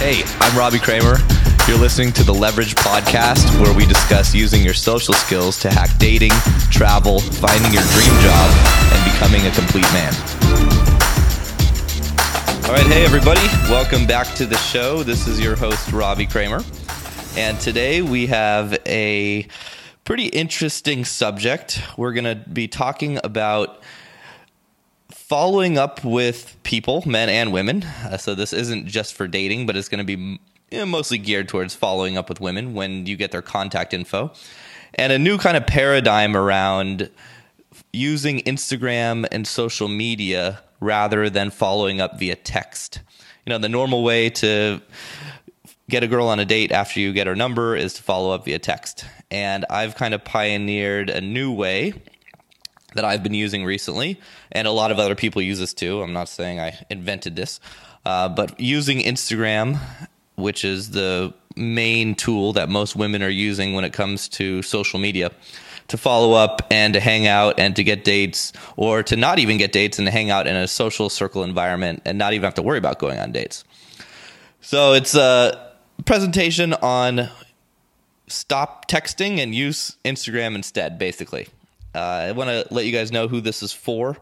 Hey, I'm Robbie Kramer. You're listening to the Leverage Podcast, where we discuss using your social skills to hack dating, travel, finding your dream job, and becoming a complete man. All right, hey everybody, welcome back to the show. This is your host, Robbie Kramer. And today we have a pretty interesting subject. We're going to be talking about following up with people, men and women. Uh, so this isn't just for dating, but it's going to be you know, mostly geared towards following up with women when you get their contact info. And a new kind of paradigm around using Instagram and social media rather than following up via text. You know, the normal way to get a girl on a date after you get her number is to follow up via text. And I've kind of pioneered a new way that I've been using recently, and a lot of other people use this too. I'm not saying I invented this, uh, but using Instagram, which is the main tool that most women are using when it comes to social media, to follow up and to hang out and to get dates, or to not even get dates and to hang out in a social circle environment and not even have to worry about going on dates. So it's a presentation on stop texting and use Instagram instead, basically. Uh, I want to let you guys know who this is for.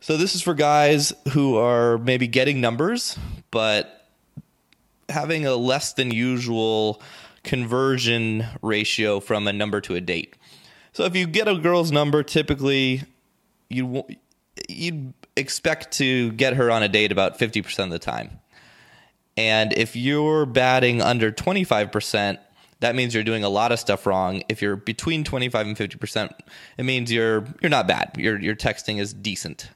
So, this is for guys who are maybe getting numbers, but having a less than usual conversion ratio from a number to a date. So, if you get a girl's number, typically you you'd expect to get her on a date about 50% of the time. And if you're batting under 25%, that means you're doing a lot of stuff wrong. If you're between 25 and 50%, it means you're you're not bad. Your your texting is decent.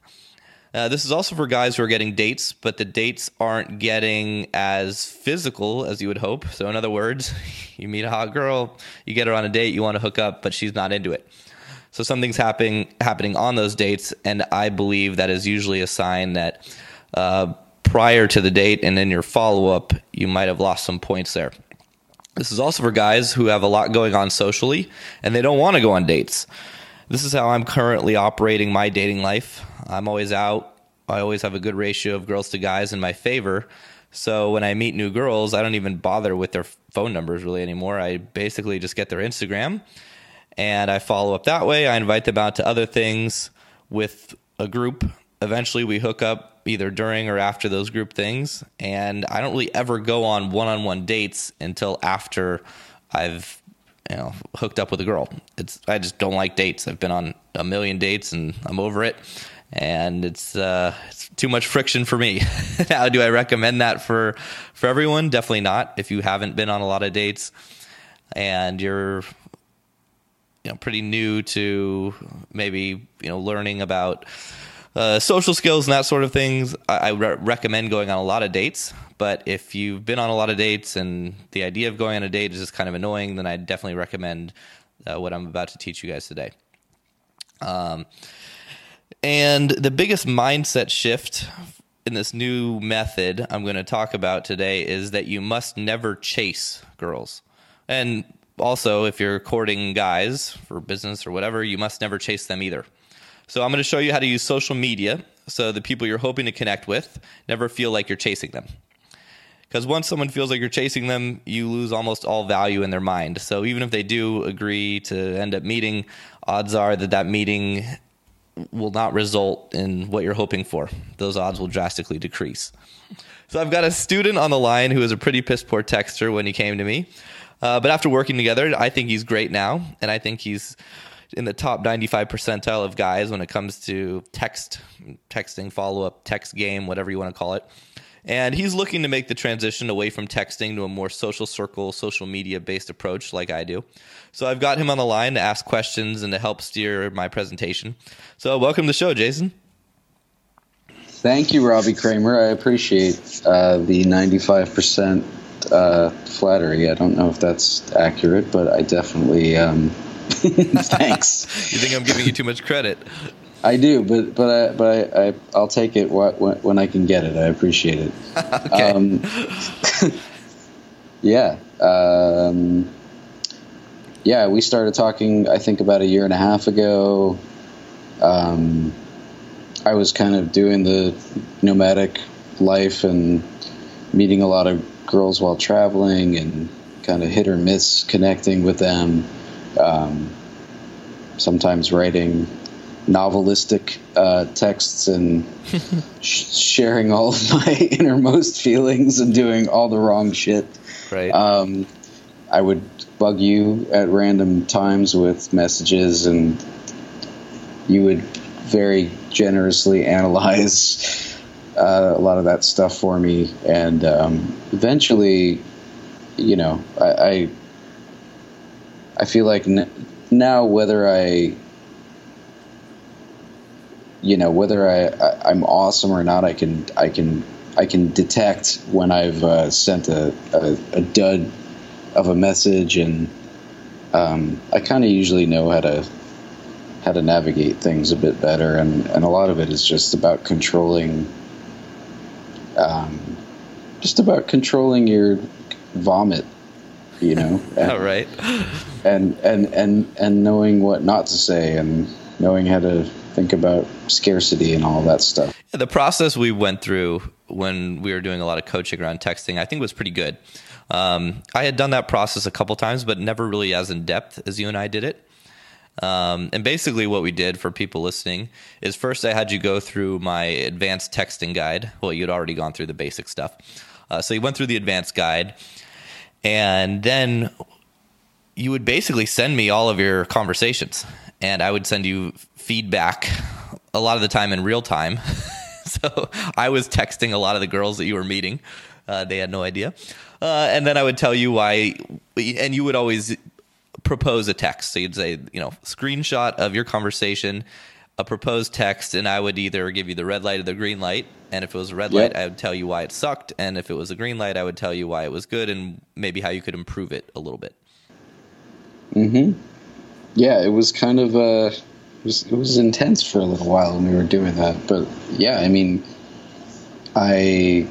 Uh, this is also for guys who are getting dates, but the dates aren't getting as physical as you would hope. So, in other words, you meet a hot girl, you get her on a date, you want to hook up, but she's not into it. So something's happening happening on those dates, and I believe that is usually a sign that uh, prior to the date and in your follow up, you might have lost some points there. This is also for guys who have a lot going on socially and they don't want to go on dates. This is how I'm currently operating my dating life. I'm always out. I always have a good ratio of girls to guys in my favor. So when I meet new girls, I don't even bother with their phone numbers really anymore. I basically just get their Instagram and I follow up that way. I invite them out to other things with a group. Eventually, we hook up either during or after those group things. And I don't really ever go on one on one dates until after I've you know hooked up with a girl. It's I just don't like dates. I've been on a million dates and I'm over it. And it's uh, it's too much friction for me. now, do I recommend that for for everyone? Definitely not. If you haven't been on a lot of dates and you're you know pretty new to maybe you know learning about uh, social skills and that sort of things, I, I re- recommend going on a lot of dates. But if you've been on a lot of dates and the idea of going on a date is just kind of annoying, then I definitely recommend uh, what I'm about to teach you guys today. Um, and the biggest mindset shift in this new method I'm going to talk about today is that you must never chase girls. And also, if you're courting guys for business or whatever, you must never chase them either. So I'm going to show you how to use social media so the people you're hoping to connect with never feel like you're chasing them. Because once someone feels like you're chasing them, you lose almost all value in their mind. So even if they do agree to end up meeting, odds are that that meeting will not result in what you're hoping for. Those odds will drastically decrease. So I've got a student on the line who was a pretty piss poor texter when he came to me. Uh, but after working together, I think he's great now, and I think he's in the top 95 percentile of guys when it comes to text, texting, follow up, text game, whatever you want to call it. And he's looking to make the transition away from texting to a more social circle, social media based approach like I do. So I've got him on the line to ask questions and to help steer my presentation. So welcome to the show, Jason. Thank you, Robbie Kramer. I appreciate uh, the 95% uh, flattery. I don't know if that's accurate, but I definitely um, Thanks. you think I'm giving you too much credit? I do, but but I but I, I will take it when, when I can get it. I appreciate it. okay. Um, yeah. Um, yeah, we started talking. I think about a year and a half ago. Um, I was kind of doing the nomadic life and meeting a lot of girls while traveling and kind of hit or miss connecting with them. Um, sometimes writing novelistic uh, texts and sh- sharing all of my innermost feelings and doing all the wrong shit. Right. Um, I would bug you at random times with messages, and you would very generously analyze uh, a lot of that stuff for me. And um, eventually, you know, I, I, I feel like n- now whether I you know whether I, I am awesome or not I can I can I can detect when I've uh, sent a, a, a dud of a message and um, I kind of usually know how to how to navigate things a bit better and, and a lot of it is just about controlling um, just about controlling your vomit you know and, All right and and and and knowing what not to say and knowing how to think about scarcity and all that stuff Yeah, the process we went through when we were doing a lot of coaching around texting i think was pretty good um, i had done that process a couple times but never really as in depth as you and i did it um, and basically, what we did for people listening is first I had you go through my advanced texting guide. Well, you'd already gone through the basic stuff. Uh, so you went through the advanced guide. And then you would basically send me all of your conversations, and I would send you feedback a lot of the time in real time. so I was texting a lot of the girls that you were meeting. Uh, they had no idea. Uh, and then I would tell you why, and you would always propose a text. So you'd say, you know, screenshot of your conversation, a proposed text, and I would either give you the red light or the green light. And if it was a red yep. light, I would tell you why it sucked. And if it was a green light, I would tell you why it was good and maybe how you could improve it a little bit. Hmm. Yeah, it was kind of uh, it was, it was intense for a little while when we were doing that. But yeah, I mean, I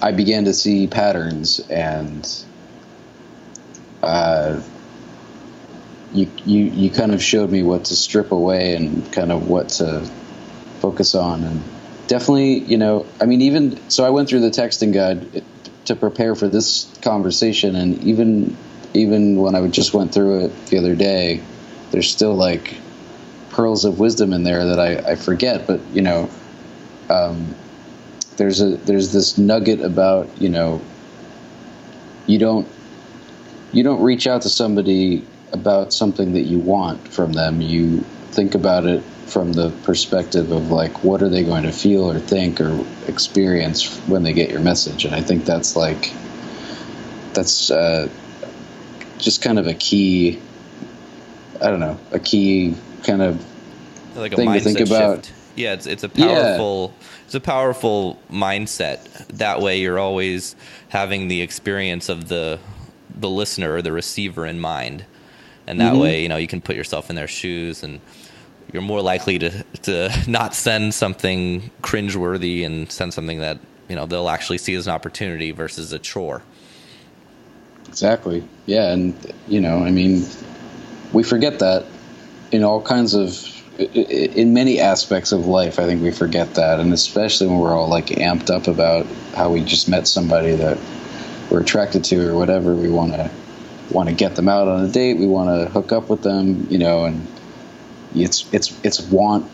I began to see patterns and uh, you, you you kind of showed me what to strip away and kind of what to focus on. And definitely you know i mean even so i went through the texting guide to prepare for this conversation. And even even when i just went through it the other day there's still like pearls of wisdom in there that i, I forget. But you know um, there's a there's this nugget about you know you don't you don't reach out to somebody about something that you want from them. You think about it from the perspective of like what are they going to feel or think or experience when they get your message and i think that's like that's uh, just kind of a key i don't know a key kind of like thing to think about shift. yeah it's, it's a powerful yeah. it's a powerful mindset that way you're always having the experience of the the listener or the receiver in mind and that mm-hmm. way you know you can put yourself in their shoes and you're more likely to to not send something cringeworthy and send something that you know they'll actually see as an opportunity versus a chore. Exactly. Yeah, and you know, I mean, we forget that in all kinds of in many aspects of life. I think we forget that, and especially when we're all like amped up about how we just met somebody that we're attracted to or whatever. We want to want to get them out on a date. We want to hook up with them, you know, and it's it's it's want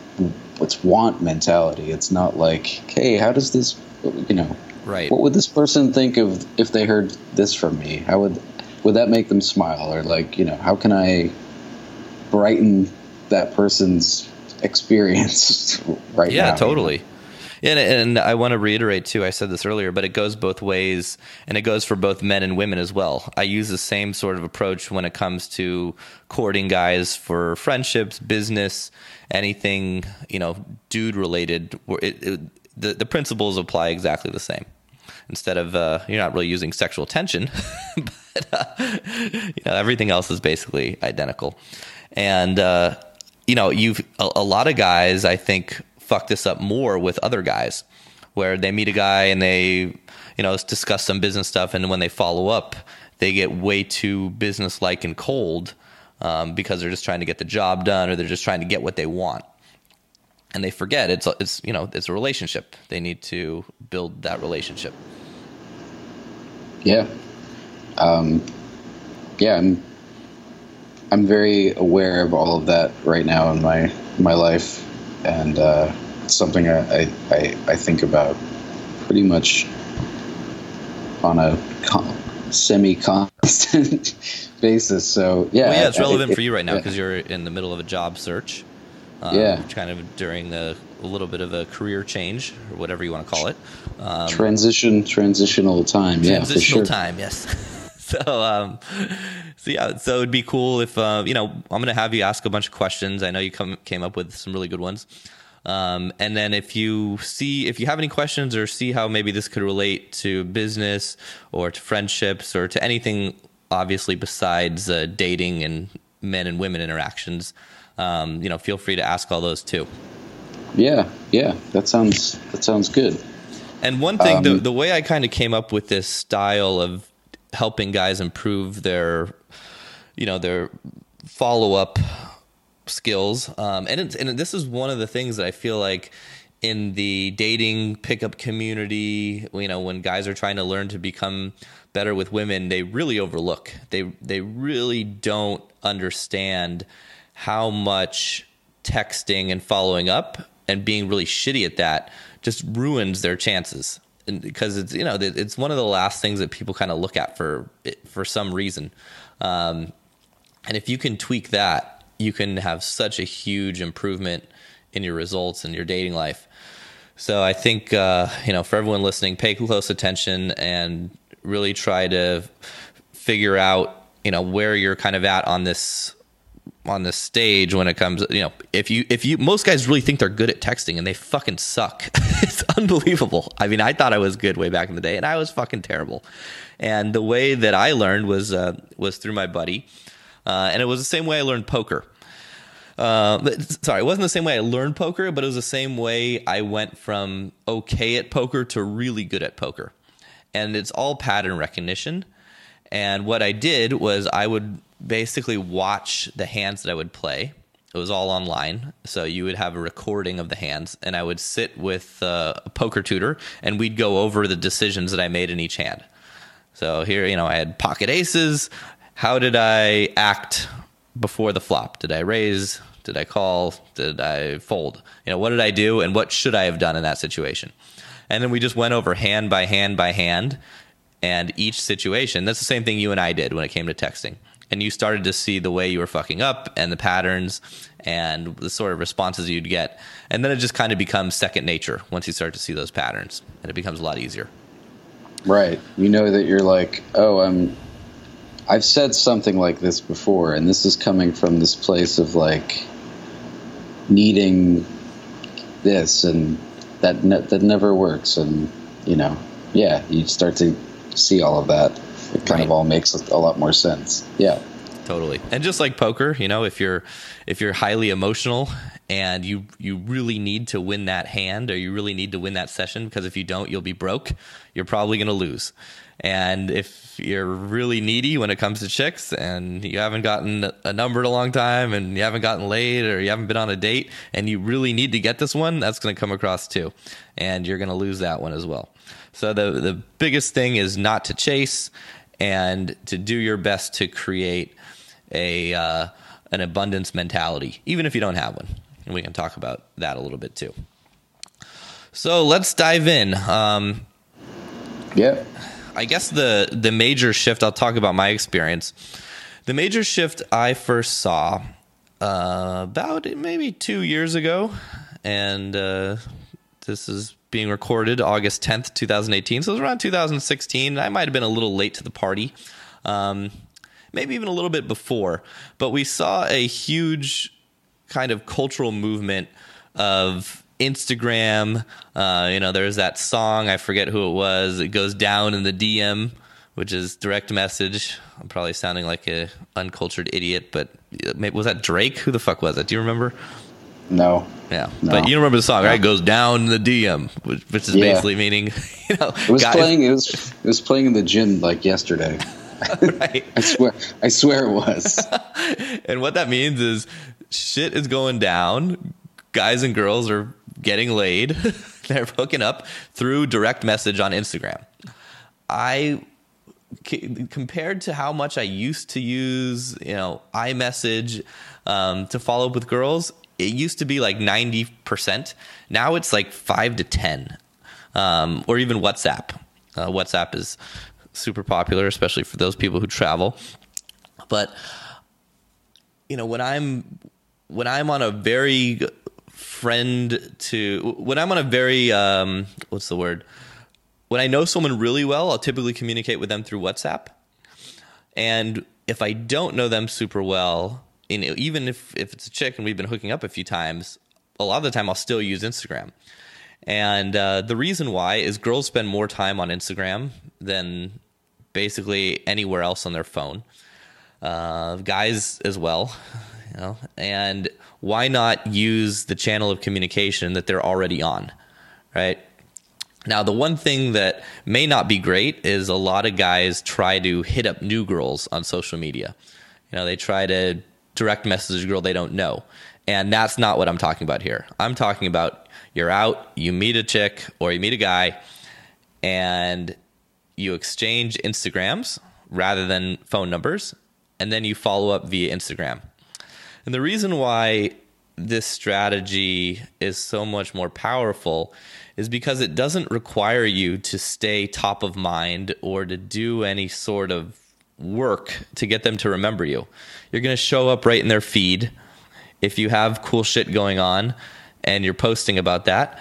it's want mentality. It's not like, hey, how does this, you know, right? What would this person think of if they heard this from me? How would would that make them smile or like, you know, how can I brighten that person's experience right yeah, now? totally. And, and I want to reiterate too. I said this earlier, but it goes both ways, and it goes for both men and women as well. I use the same sort of approach when it comes to courting guys for friendships, business, anything you know, dude related. It, it, the the principles apply exactly the same. Instead of uh, you're not really using sexual tension, but uh, you know everything else is basically identical. And uh, you know, you've a, a lot of guys I think fuck this up more with other guys where they meet a guy and they you know discuss some business stuff and when they follow up they get way too business-like and cold um, because they're just trying to get the job done or they're just trying to get what they want. And they forget it's it's you know it's a relationship. They need to build that relationship. Yeah. Um, yeah, I'm I'm very aware of all of that right now in my my life, and uh, it's something I, I I think about pretty much on a con- semi constant basis. So yeah, well, yeah, it's relevant I, for you right now yeah. because you're in the middle of a job search. Um, Yeah. kind of during a, a little bit of a career change or whatever you want to call it. Um, transition transitional time. Yeah, for transitional sure. time yes so um so yeah so it'd be cool if uh you know i'm gonna have you ask a bunch of questions. I know you come came up with some really good ones. Um and then if you see if you have any questions or see how maybe this could relate to business or to friendships or to anything obviously besides uh, dating and men and women interactions um you know feel free to ask all those too. Yeah, yeah, that sounds that sounds good. And one thing, the Um, the way I kind of came up with this style of helping guys improve their, you know, their follow up skills, um, and and this is one of the things that I feel like in the dating pickup community, you know, when guys are trying to learn to become better with women, they really overlook. They they really don't understand how much texting and following up and being really shitty at that just ruins their chances because it's you know it's one of the last things that people kind of look at for for some reason. Um, and if you can tweak that you can have such a huge improvement in your results and your dating life. So i think uh, you know for everyone listening pay close attention and really try to figure out you know where you're kind of at on this on the stage when it comes you know if you if you most guys really think they're good at texting and they fucking suck it's unbelievable i mean i thought i was good way back in the day and i was fucking terrible and the way that i learned was uh, was through my buddy uh, and it was the same way i learned poker uh, sorry, it wasn't the same way I learned poker, but it was the same way I went from okay at poker to really good at poker. And it's all pattern recognition. And what I did was I would basically watch the hands that I would play. It was all online. So you would have a recording of the hands, and I would sit with uh, a poker tutor, and we'd go over the decisions that I made in each hand. So here, you know, I had pocket aces. How did I act before the flop? Did I raise? Did I call? Did I fold? You know, what did I do and what should I have done in that situation? And then we just went over hand by hand by hand and each situation. That's the same thing you and I did when it came to texting. And you started to see the way you were fucking up and the patterns and the sort of responses you'd get. And then it just kind of becomes second nature once you start to see those patterns and it becomes a lot easier. Right. You know that you're like, oh, I'm. I've said something like this before, and this is coming from this place of like needing this, and that ne- that never works, and you know, yeah, you start to see all of that. It kind Right. of all makes a lot more sense. Yeah. totally and just like poker you know if you're if you're highly emotional and you you really need to win that hand or you really need to win that session because if you don't you'll be broke you're probably going to lose and if you're really needy when it comes to chicks and you haven't gotten a number in a long time and you haven't gotten laid or you haven't been on a date and you really need to get this one that's going to come across too and you're going to lose that one as well so the the biggest thing is not to chase and to do your best to create a uh, an abundance mentality, even if you don't have one. And we can talk about that a little bit too. So let's dive in. Um, Yeah. I guess the the major shift. I'll talk about my experience. The major shift I first saw uh, about maybe two years ago, and uh, this is being recorded August tenth, two thousand eighteen. So it was around two thousand sixteen. I might have been a little late to the party, um, maybe even a little bit before. But we saw a huge kind of cultural movement of Instagram. Uh, you know, there's that song, I forget who it was, it goes down in the DM, which is direct message. I'm probably sounding like a uncultured idiot, but uh, was that Drake? Who the fuck was that? Do you remember? No. Yeah, No. but you remember the song, right? It goes down the DM, which, which is Yeah. basically meaning, you know, It was guys- playing. It was. It was playing in the gym like yesterday. right? I swear. I swear it was. And what that means is shit is going down. Guys and girls are getting laid. They're hooking up through direct message on Instagram. I c- compared to how much I used to use, you know, iMessage um, to follow up with girls, it used to be like 90%. Now it's like 5 to 10, um, or even WhatsApp. Uh, WhatsApp is super popular, especially for those people who travel. But, you know, when I'm when I'm on a very friend to when I'm on a very um, what's the word when I know someone really well, I'll typically communicate with them through WhatsApp. And if I don't know them super well, you know, even if, if it's a chick and we've been hooking up a few times, a lot of the time I'll still use Instagram. And uh, the reason why is girls spend more time on Instagram than basically anywhere else on their phone. Uh, guys as well, you know. And why not use the channel of communication that they're already on, right? Now, the one thing that may not be great is a lot of guys try to hit up new girls on social media. You know, they try to direct message a girl they don't know. And that's not what I'm talking about here. I'm talking about you're out, you meet a chick or you meet a guy, and you exchange Instagrams rather than phone numbers, and then you follow up via Instagram. And the reason why this strategy is so much more powerful is because it doesn't require you to stay top of mind or to do any sort of work to get them to remember you. You're going to show up right in their feed. If you have cool shit going on and you're posting about that,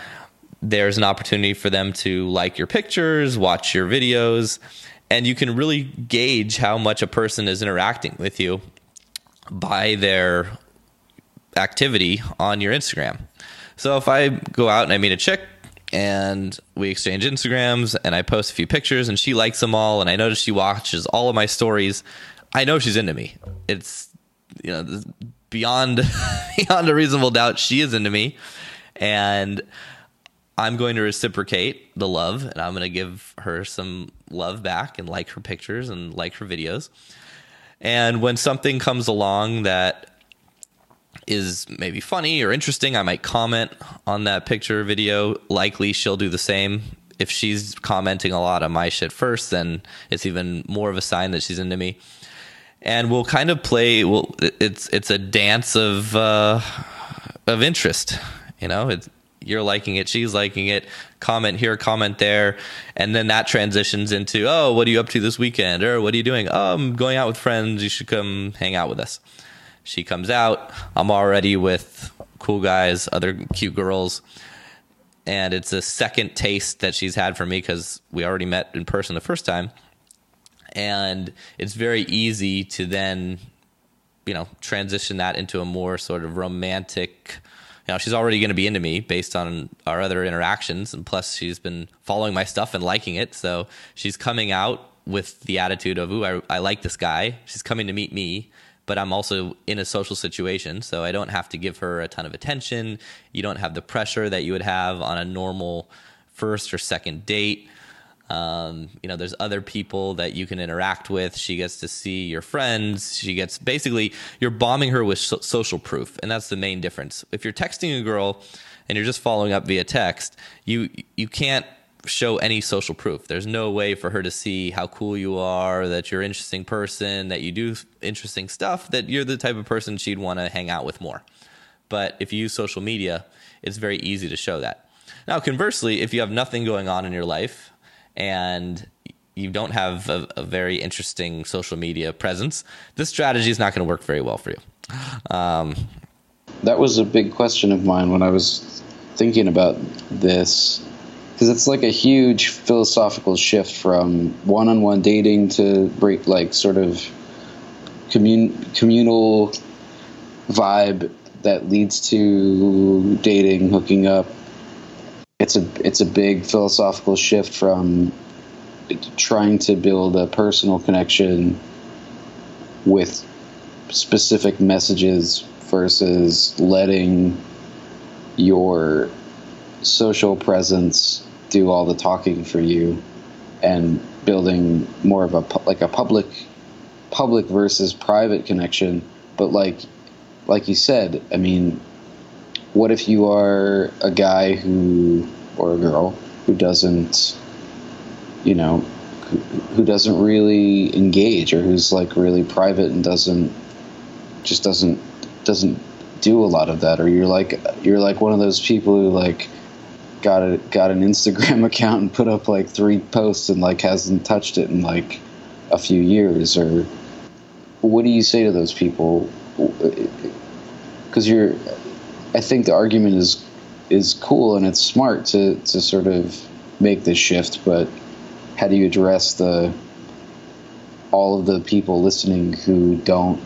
there's an opportunity for them to like your pictures, watch your videos, and you can really gauge how much a person is interacting with you by their activity on your Instagram. So if I go out and I meet a chick and we exchange Instagrams and I post a few pictures and she likes them all and I notice she watches all of my stories, I know she's into me. It's you know beyond beyond a reasonable doubt she is into me and I'm going to reciprocate the love and I'm going to give her some love back and like her pictures and like her videos. And when something comes along that is maybe funny or interesting, I might comment on that picture video. Likely she'll do the same. If she's commenting a lot on my shit first, then it's even more of a sign that she's into me. And we'll kind of play. Well, it's it's a dance of uh, of interest. You know, it's, you're liking it, she's liking it. Comment here, comment there, and then that transitions into, oh, what are you up to this weekend? Or what are you doing? Oh, I'm going out with friends. You should come hang out with us. She comes out. I'm already with cool guys, other cute girls. And it's a second taste that she's had for me because we already met in person the first time. And it's very easy to then, you know, transition that into a more sort of romantic. You know, she's already going to be into me based on our other interactions. And plus, she's been following my stuff and liking it. So she's coming out with the attitude of, ooh, I, I like this guy. She's coming to meet me but I'm also in a social situation, so I don't have to give her a ton of attention. You don't have the pressure that you would have on a normal first or second date. Um, you know, there's other people that you can interact with. She gets to see your friends. She gets basically you're bombing her with so- social proof, and that's the main difference. If you're texting a girl and you're just following up via text, you you can't show any social proof. There's no way for her to see how cool you are, that you're an interesting person, that you do interesting stuff, that you're the type of person she'd want to hang out with more. But if you use social media, it's very easy to show that. Now, conversely, if you have nothing going on in your life and you don't have a, a very interesting social media presence, this strategy is not going to work very well for you. Um, that was a big question of mine when I was thinking about this because it's like a huge philosophical shift from one-on-one dating to break like sort of commun- communal vibe that leads to dating, hooking up. It's a it's a big philosophical shift from trying to build a personal connection with specific messages versus letting your social presence do all the talking for you and building more of a like a public public versus private connection. But like like you said i mean what if you are a guy who or a girl who doesn't you know who, who doesn't really engage or who's like really private and doesn't just doesn't doesn't do a lot of that? Or you're like you're like one of those people who like got a got an Instagram account and put up like three posts and like hasn't touched it in like a few years or what do you say to those people? Because you're I think the argument is is cool and it's smart to to sort of make this shift but how do you address the all of the people listening who don't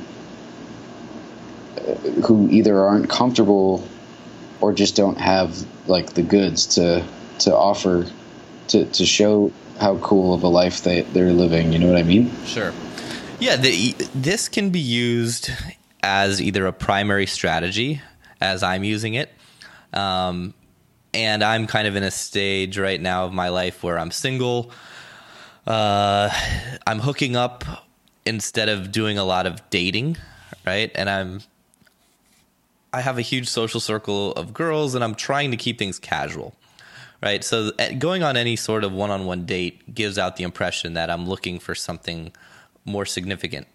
who either aren't comfortable or just don't have like the goods to to offer to to show how cool of a life they they're living. You know what I mean? Sure. Yeah, the, this can be used as either a primary strategy, as I'm using it, um, and I'm kind of in a stage right now of my life where I'm single. Uh, I'm hooking up instead of doing a lot of dating, right? And I'm I have a huge social circle of girls and I'm trying to keep things casual. Right? So eh, going on any sort of one-on-one date gives out the impression that I'm looking for something more significant.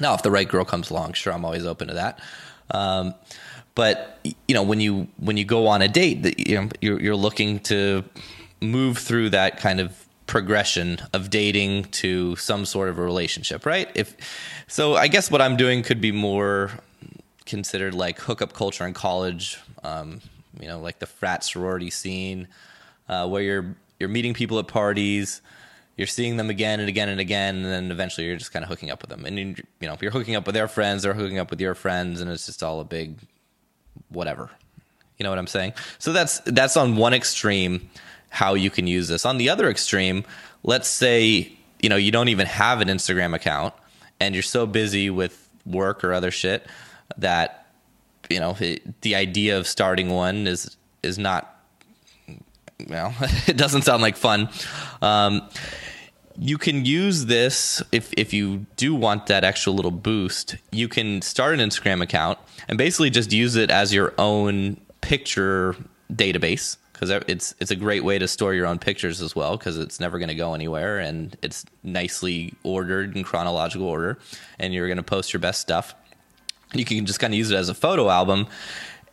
Now, if the right girl comes along, sure, I'm always open to that. Um, but you know, when you when you go on a date, you know, you're, you're looking to move through that kind of progression of dating to some sort of a relationship, right? If so, I guess what I'm doing could be more considered like hookup culture in college. Um, you know, like the frat sorority scene, uh, where you're you're meeting people at parties, you're seeing them again and again and again, and then eventually you're just kind of hooking up with them. And you, you know, if you're hooking up with their friends, they're hooking up with your friends, and it's just all a big whatever. You know what I'm saying? So that's that's on one extreme how you can use this. On the other extreme, let's say you know you don't even have an Instagram account and you're so busy with work or other shit that you know it, the idea of starting one is is not well it doesn't sound like fun. Um, you can use this if if you do want that extra little boost you can start an instagram account and basically just use it as your own picture database because it's it's a great way to store your own pictures as well because it's never going to go anywhere and it's nicely ordered in chronological order and you're going to post your best stuff you can just kind of use it as a photo album.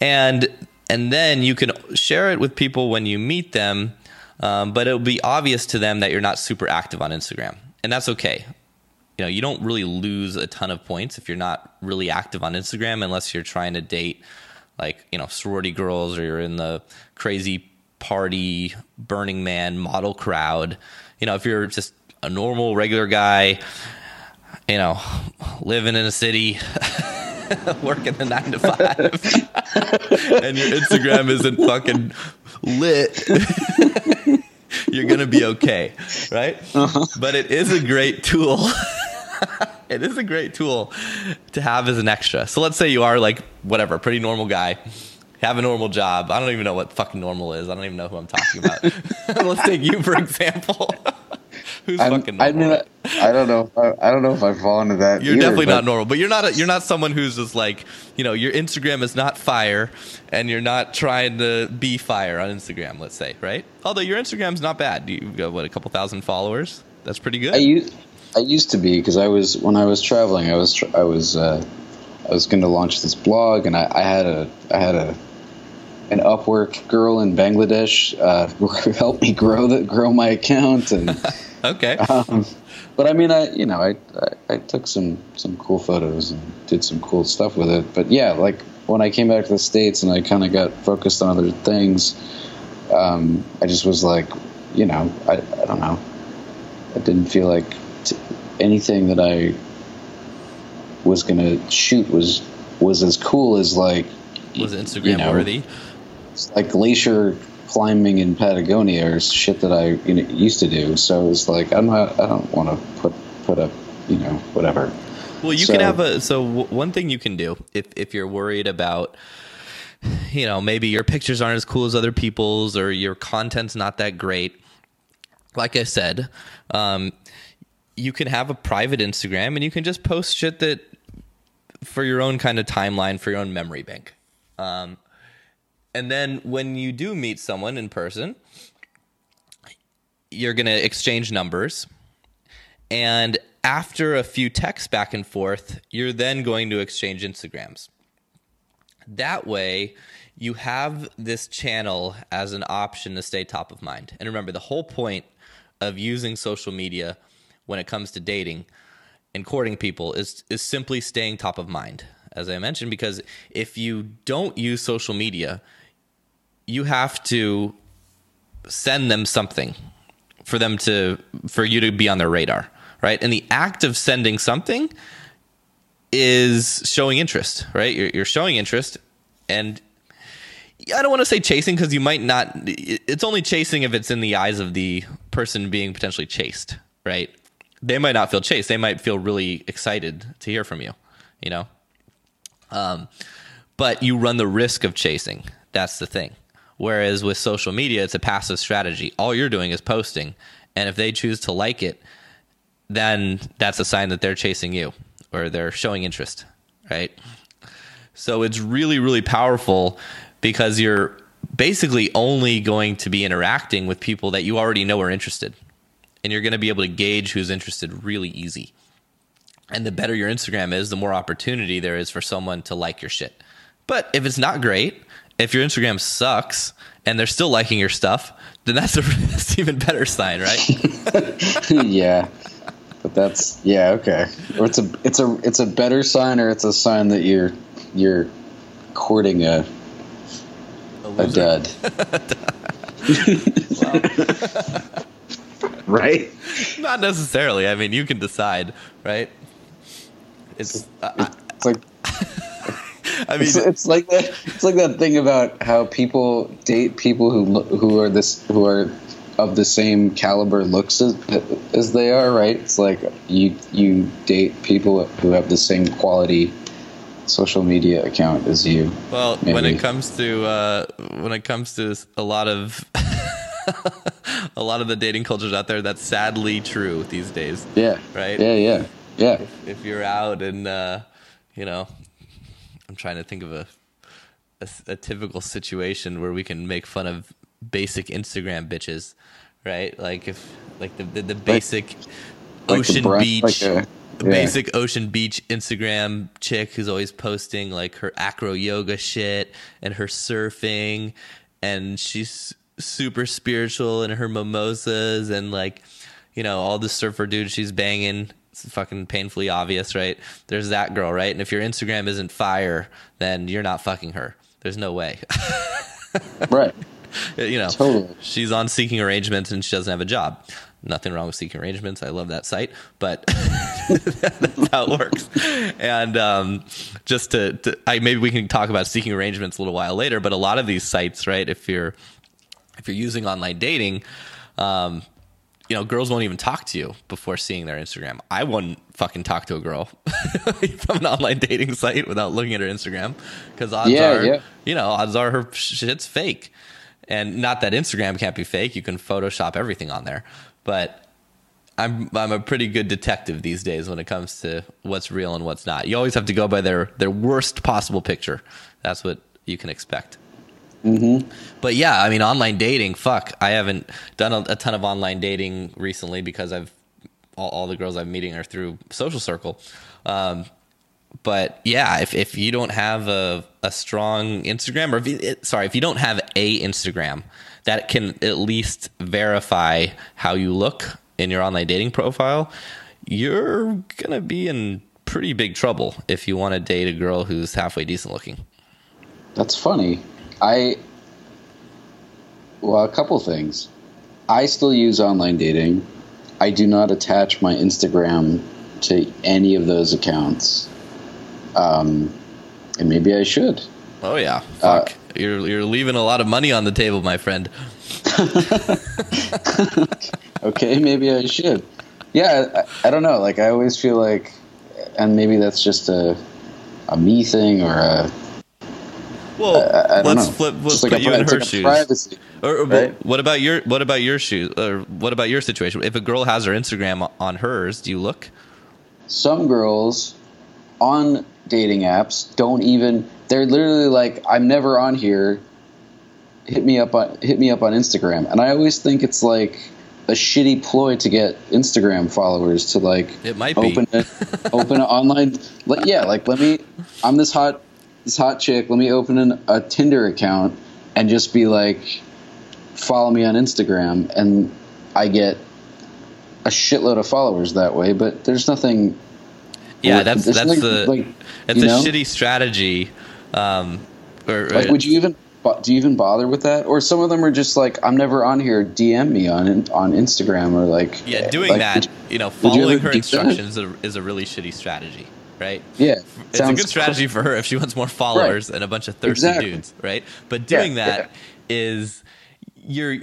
And and then you can share it with people when you meet them um, but it'll be obvious to them that you're not super active on instagram. And that's okay. You know you don't really lose a ton of points if you're not really active on instagram unless you're trying to date like you know sorority girls or you're in the crazy party burning man model crowd. You know if you're just a normal regular guy you know living in a city working the nine to five, and your Instagram isn't fucking lit, you're gonna be okay, right? Uh-huh. But it is a great tool. it is a great tool to have as an extra. So let's say you are like whatever, pretty normal guy have a normal job. I don't even know what fucking normal is. I don't even know who I'm talking about. Let's take you for example. Who's I'm, fucking normal? I, mean, I don't know. I, I, don't know if I fall into that. You're either, definitely but... not normal, but you're not. A, you're not someone who's just like you know. Your Instagram is not fire, and you're not trying to be fire on Instagram. Let's say, right? Although your Instagram's not bad. You've got what a couple thousand followers. That's pretty good. I used, I used to be because I was when I was traveling. I was I was uh, I was going to launch this blog, and I, I had a I had a an Upwork girl in Bangladesh uh, helped me grow the grow my account and okay. Um, but I mean, I you know I, I, I took some some cool photos and did some cool stuff with it. But yeah, like when I came back to the states and I kind of got focused on other things, um, I just was like, you know, I I don't know, I didn't feel like t- anything that I was gonna shoot was was as cool as like was Instagram you know, worthy like glacier climbing in Patagonia or shit that I you know, used to do. So it's like I'm not. I don't want to put put up you know whatever. Well, you so, can have a so one thing you can do if if you're worried about you know maybe your pictures aren't as cool as other people's or your content's not that great. Like I said, um, you can have a private Instagram and you can just post shit that for your own kind of timeline for your own memory bank. Um, and then when you do meet someone in person, you're going to exchange numbers. And after a few texts back and forth, you're then going to exchange Instagrams. That way, you have this channel as an option to stay top of mind. And remember, the whole point of using social media when it comes to dating and courting people is is simply staying top of mind as i mentioned because if you don't use social media you have to send them something for them to for you to be on their radar right and the act of sending something is showing interest right you're, you're showing interest and I don't want to say chasing because you might not. It's only chasing if it's in the eyes of the person being potentially chased, right? They might not feel chased. They might feel really excited to hear from you, you know? Um, but you run the risk of chasing. That's the thing. Whereas with social media, it's a passive strategy. All you're doing is posting. And if they choose to like it, then that's a sign that they're chasing you or they're showing interest, right? So it's really, really powerful because you're basically only going to be interacting with people that you already know are interested. And you're going to be able to gauge who's interested really easy. And the better your Instagram is, the more opportunity there is for someone to like your shit. But if it's not great, if your Instagram sucks and they're still liking your stuff, then that's a that's even better sign, right? yeah. But that's yeah, okay. Or it's a it's a it's a better sign or it's a sign that you're you're courting a a, a dud. right? Not necessarily. I mean, you can decide, right? It's, uh, it's like I mean, it's, it's, like that. It's like that thing about how people date people who who are this who are of the same caliber looks as, as they are. Right? It's like you you date people who have the same quality social media account as you. Well, maybe. when it comes to uh, when it comes to a lot of a lot of the dating cultures out there, that's sadly true these days. Yeah. Right. Yeah. Yeah. Yeah. If, if you're out and uh, you know, I'm trying to think of a, a a typical situation where we can make fun of basic Instagram bitches, right? Like if like the the, the basic like, ocean like beach. Like a, yeah. basic ocean beach Instagram chick who's always posting like her acro yoga shit and her surfing and she's super spiritual and her mimosas and like you know all the surfer dudes she's banging it's fucking painfully obvious right there's that girl right and if your Instagram isn't fire then you're not fucking her there's no way right you know totally. she's on seeking arrangements and she doesn't have a job nothing wrong with seeking arrangements. I love that site, but that's how it works. And um, just to, to I, maybe we can talk about seeking arrangements a little while later. But a lot of these sites, right? If you're if you're using online dating, um, you know, girls won't even talk to you before seeing their Instagram. I wouldn't fucking talk to a girl from an online dating site without looking at her Instagram because odds yeah, are, yeah. you know, odds are her shit's fake. And not that Instagram can't be fake. You can Photoshop everything on there but I'm I'm a pretty good detective these days when it comes to what's real and what's not. You always have to go by their their worst possible picture. That's what you can expect. Mm-hmm. But yeah, I mean, online dating. Fuck, I haven't done a, a ton of online dating recently because I've all, all, the girls I'm meeting are through social circle. Um, but yeah, if if you don't have a a strong Instagram, or if you, sorry, if you don't have a Instagram that can at least verify how you look in your online dating profile, you're going to be in pretty big trouble if you want to date a girl who's halfway decent looking. That's funny. I, well, a couple things. I still use online dating. I do not attach my Instagram to any of those accounts. Um, and maybe I should. Oh yeah, fuck. Uh, you're you're leaving a lot of money on the table, my friend. okay, maybe I should. Yeah, I, I, don't know. Like I always feel like, and maybe that's just a a me thing or a. Well, I, I let's know. flip. Let's put you in her shoes. Privacy, or, or right? what about your what about your shoes? Or what about your situation? If a girl has her Instagram on hers, do you look? Some girls on dating apps don't even they're literally like i'm never on here hit me up on hit me up on instagram and i always think it's like a shitty ploy to get Instagram followers to like It might open be. a, open an online like yeah like let me I'm this hot this hot chick let me open an, a Tinder account and just be like follow me on Instagram and I get a shitload of followers that way but there's nothing Yeah, that's that's nothing, the like it's a know? shitty strategy. Um, or, like would you even do you even bother with that or some of them are just like I'm never on here DM me on on Instagram or like Yeah, doing like, that, would- you know, following ever her instructions is a, is a really shitty strategy, right? yeah It's a good strategy for her if she wants more followers and a bunch of thirsty Exactly. dudes, right? But doing Yeah, that is you're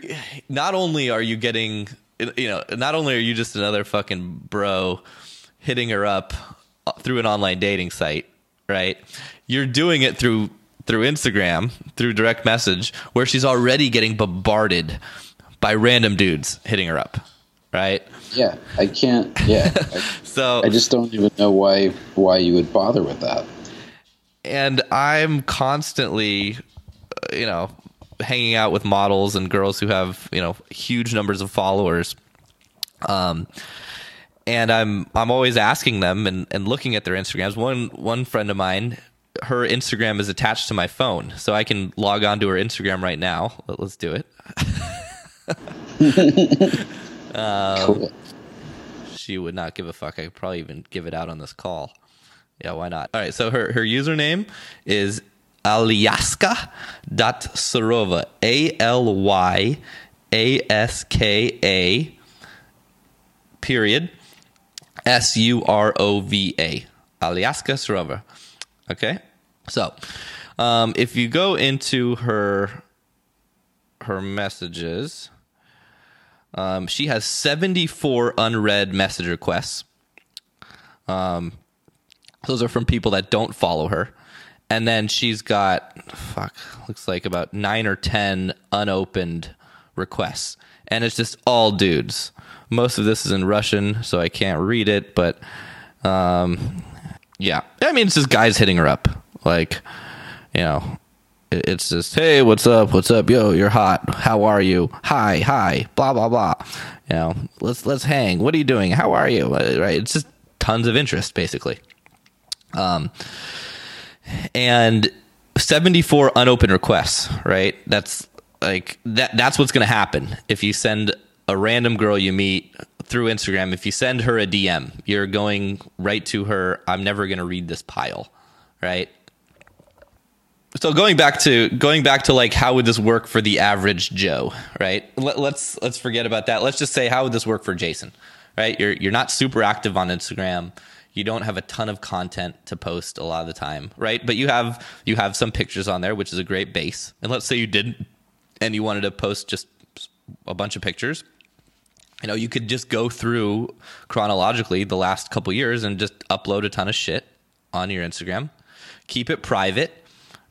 not only are you getting you know, not only are you just another fucking bro hitting her up through an online dating site, right? You're doing it through through Instagram, through direct message, where she's already getting bombarded by random dudes hitting her up, right? Yeah, I can't. Yeah, I, So I just don't even know why why you would bother with that. and I'm constantly, uh, you know, hanging out with models and girls who have you know huge numbers of followers. Um, and I'm I'm always asking them and, and looking at their Instagrams. One one friend of mine, her Instagram is attached to my phone, so I can log on to her Instagram right now. Let- Let's do it. cool. She would not give a fuck. I could probably even give it out on this call. Yeah, why not? All right, so her, her username is Alyaska.Surova. A L Y A S K A period S U R O V A. Alyaska Surova. Okay? So, um, if you go into her her messages, um, she has 74 unread message requests. Um, those are from people that don't follow her. And then she's got, fuck, looks like about nine or 10 unopened requests. And it's just all dudes. Most of this is in Russian, so I can't read it, but um, yeah. I mean, it's just guys hitting her up. Like, you know, it's just, hey, what's up? What's up? Yo, you're hot. How are you? Hi, hi. Blah blah blah. You know, let's let's hang. What are you doing? How are you? Uh, Right? It's just tons of interest, basically. Um, and 74 unopened requests. Right? That's like that. That's what's going to happen if you send a random girl you meet through Instagram. If you send her a DM, you're going right to her. I'm never going to read this pile. Right? So going back to going back to like how would this work for the average joe right? Let, let's let's forget about that. Let's just say how would this work for jason right? You're you're not super active on instagram. You don't have a ton of content to post a lot of the time right? But you have you have some pictures on there which is a great base. And let's say you didn't and you wanted to post just a bunch of pictures. You know you could just go through chronologically the last couple years and just upload a ton of shit on your instagram. Keep it private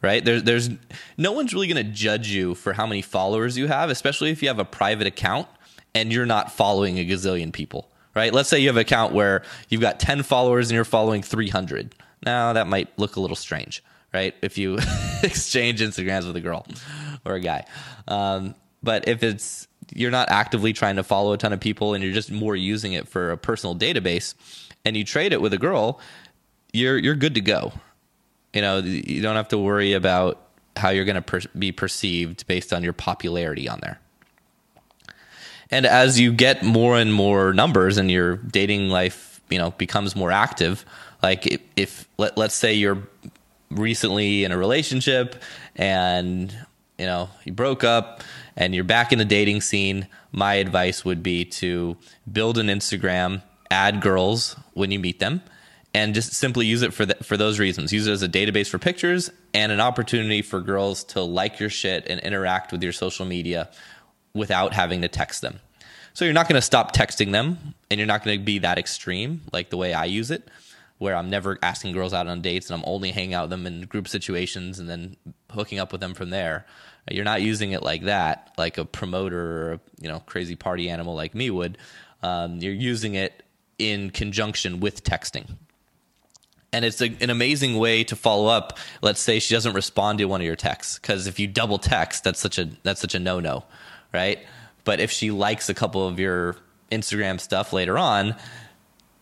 right? There's there's no one's really going to judge you for how many followers you have especially if you have a private account and you're not following a gazillion people right? Let's say you have an account where you've got 10 followers and you're following 300 now that might look a little strange right? If you exchange instagrams with a girl or a guy. Um, but if it's you're not actively trying to follow a ton of people and you're just more using it for a personal database and you trade it with a girl you're you're good to go you know you don't have to worry about how you're going to per- be perceived based on your popularity on there. And as you get more and more numbers and your dating life you know becomes more active like if, if let, let's say you're recently in a relationship and you know you broke up and you're back in the dating scene my advice would be to build an instagram add girls when you meet them and just simply use it for the, for those reasons use it as a database for pictures and an opportunity for girls to like your shit and interact with your social media without having to text them so you're not going to stop texting them and you're not going to be that extreme like the way I use it, where I'm never asking girls out on dates and I'm only hanging out with them in group situations and then hooking up with them from there. You're not using it like that, like a promoter or a you know crazy party animal like me would. Um, you're using it in conjunction with texting and it's a, an amazing way to follow up. Let's say she doesn't respond to one of your texts because if you double text, that's such a that's such a no no, right? But if she likes a couple of your Instagram stuff later on,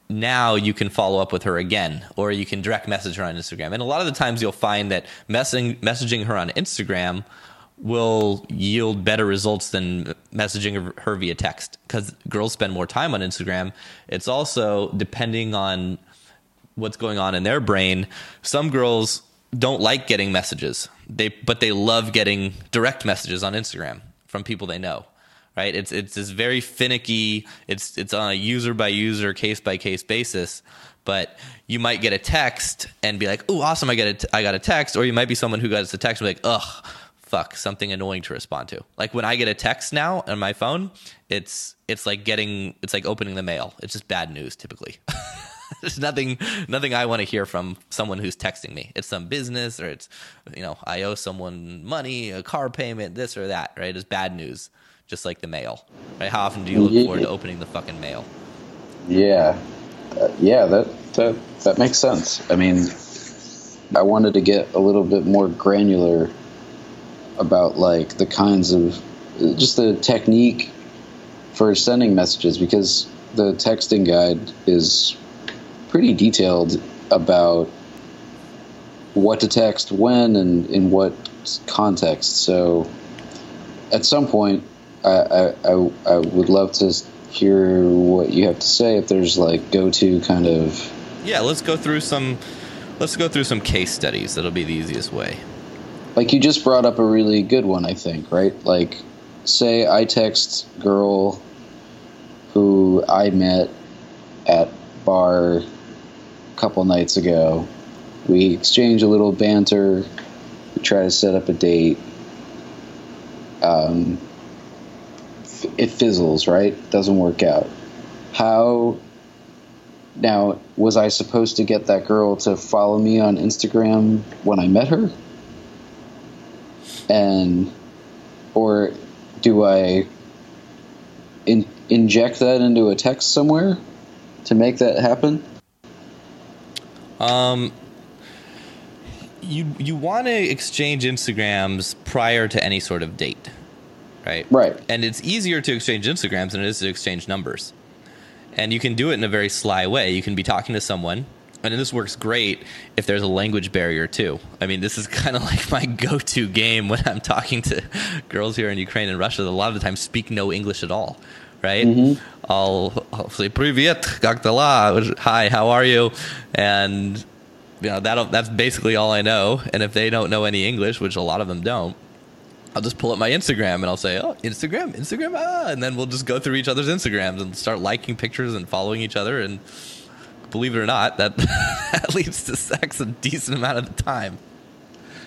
now you can follow up with her again or you can direct message her on Instagram. And a lot of the times you'll find that messaging messaging her on Instagram will yield better results than messaging her via text because girls spend more time on Instagram. It's also depending on what's going on in their brain. Some girls don't like getting messages. They but they love getting direct messages on Instagram from people they know. Right? It's it's this very finicky. It's it's on a user by user, case by case basis. But you might get a text and be like, "Oh, awesome! I get a t- I got a text," or you might be someone who gets a text and be like, "Ugh, fuck, something annoying to respond to." Like when I get a text now on my phone, it's it's like getting it's like opening the mail. It's just bad news typically. There's nothing nothing I want to hear from someone who's texting me. It's some business or it's you know, I owe someone money, a car payment, this or that, right? It's bad news, just like the mail. Right? How often do you look forward to opening the fucking mail? Yeah. Uh, yeah, that that that makes sense. I mean, I wanted to get a little bit more granular about like the kinds of just the technique for sending messages because the texting guide is pretty detailed about what to text when and in what context. So at some point, I, I, I would love to hear what you have to say if there's like go to kind of. Yeah, let's go through some. Let's go through some case studies. That'll be the easiest way. Like you just brought up a really good one, I think, right? Like, say I text girl who I met at bar couple nights ago. We exchange a little banter. We try to set up a date. Um, it fizzles, right? Doesn't work out. How now was I supposed to get that girl to follow me on Instagram when I met her? And or do I in, inject that into a text somewhere to make that happen? Um, you you want to exchange Instagrams prior to any sort of date, right? Right. And it's easier to exchange Instagrams than it is to exchange numbers. And you can do it in a very sly way. You can be talking to someone, and this works great if there's a language barrier too. I mean, this is kind of like my go-to game when I'm talking to girls here in Ukraine and Russia. That a lot of the time speak no English at all, right? Mm-hmm. I'll, I'll say "Привет, как дела?" Hi, how are you? And you know that that's basically all I know. And if they don't know any English, which a lot of them don't, I'll just pull up my Instagram and I'll say, "Oh, Instagram, Instagram," ah, and then we'll just go through each other's Instagrams and start liking pictures and following each other. And believe it or not, that that leads to sex a decent amount of the time.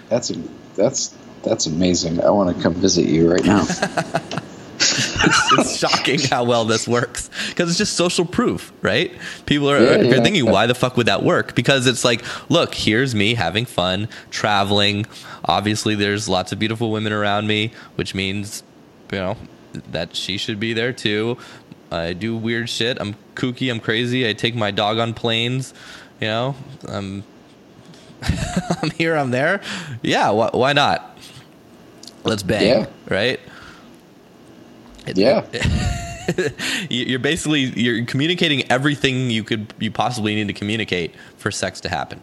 That's that's that's amazing. I want to come visit you right now. it's, it's, shocking how well this works because it's just social proof, right? People are, yeah, yeah. thinking, why the fuck would that work? Because it's like, look, here's me having fun, traveling. Obviously, there's lots of beautiful women around me, which means, you know, that she should be there too. I do weird shit. I'm kooky. I'm crazy. I take my dog on planes. You know, I'm I'm here. I'm there. Yeah. Wh- why not? Let's bang. Yeah. Right. Yeah. you're basically you're communicating everything you could you possibly need to communicate for sex to happen.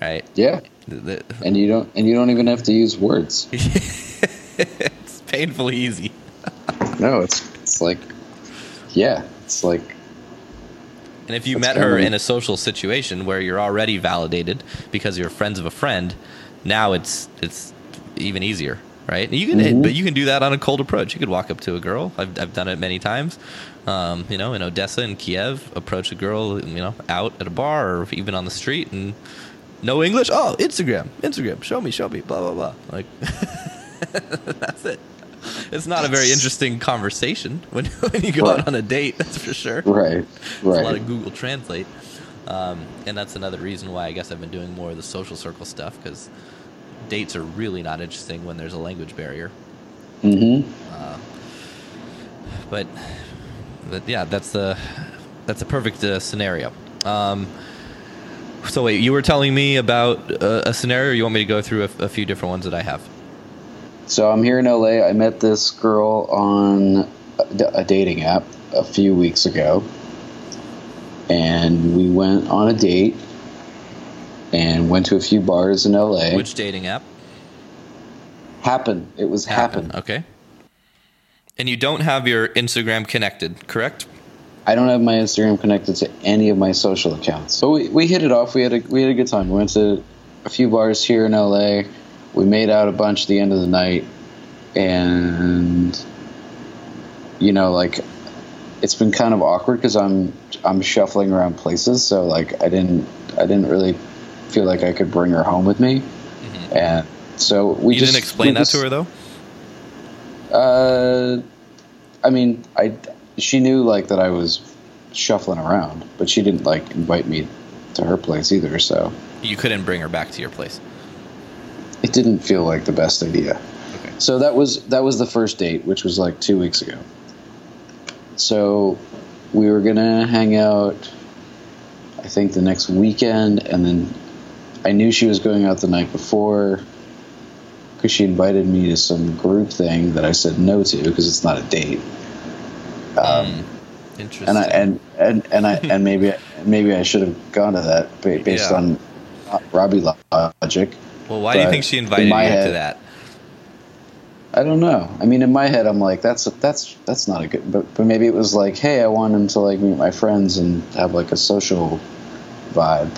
Right? Yeah. The, and you don't and you don't even have to use words. it's painfully easy. no, it's it's like yeah, it's like and if you met her in a social situation where you're already validated because you're friends of a friend, now it's it's even easier right? You can, mm-hmm. but you can do that on a cold approach. You could walk up to a girl. I've, I've done it many times. Um, you know, in Odessa and Kiev, approach a girl, you know, out at a bar or even on the street, and no English. Oh, Instagram, Instagram, show me, show me, blah blah blah. Like that's it. It's not a very interesting conversation when, when you go right. out on a date. That's for sure. Right, right. a lot of Google Translate, um, and that's another reason why I guess I've been doing more of the social circle stuff because dates are really not interesting when there's a language barrier. Mm-hmm. Uh, but, but yeah, that's the that's a perfect uh, scenario. Um, so wait, you were telling me about a, a scenario. you want me to go through a, a, few different ones that I have? So I'm here in LA. I met this girl on a, a dating app a few weeks ago, and we went on a date and went to a few bars in LA. Which dating app? Happn. It was Happn. Okay. And you don't have your Instagram connected, correct? I don't have my Instagram connected to any of my social accounts. So we, we hit it off. We had a we had a good time. We went to a few bars here in LA. We made out a bunch at the end of the night, and you know, like it's been kind of awkward because I'm I'm shuffling around places. So like I didn't I didn't really feel like I could bring her home with me, mm-hmm. and so we you just didn't explain that to her though. Uh, I mean, I she knew like that I was shuffling around, but she didn't like invite me to her place either. So you couldn't bring her back to your place. It didn't feel like the best idea. Okay. So that was that was the first date, which was like two weeks ago. So we were gonna hang out. I think the next weekend, and then I knew she was going out the night before because she invited me to some group thing that I said no to because it's not a date. Um, mm, interesting. And I and and and I and maybe maybe I should have gone to that based yeah. on Robbie logic. Well, why do you think she invited in you head, to that? I don't know. I mean, in my head, I'm like, that's that's that's not a good. But but maybe it was like, hey, I want him to like meet my friends and have like a social vibe,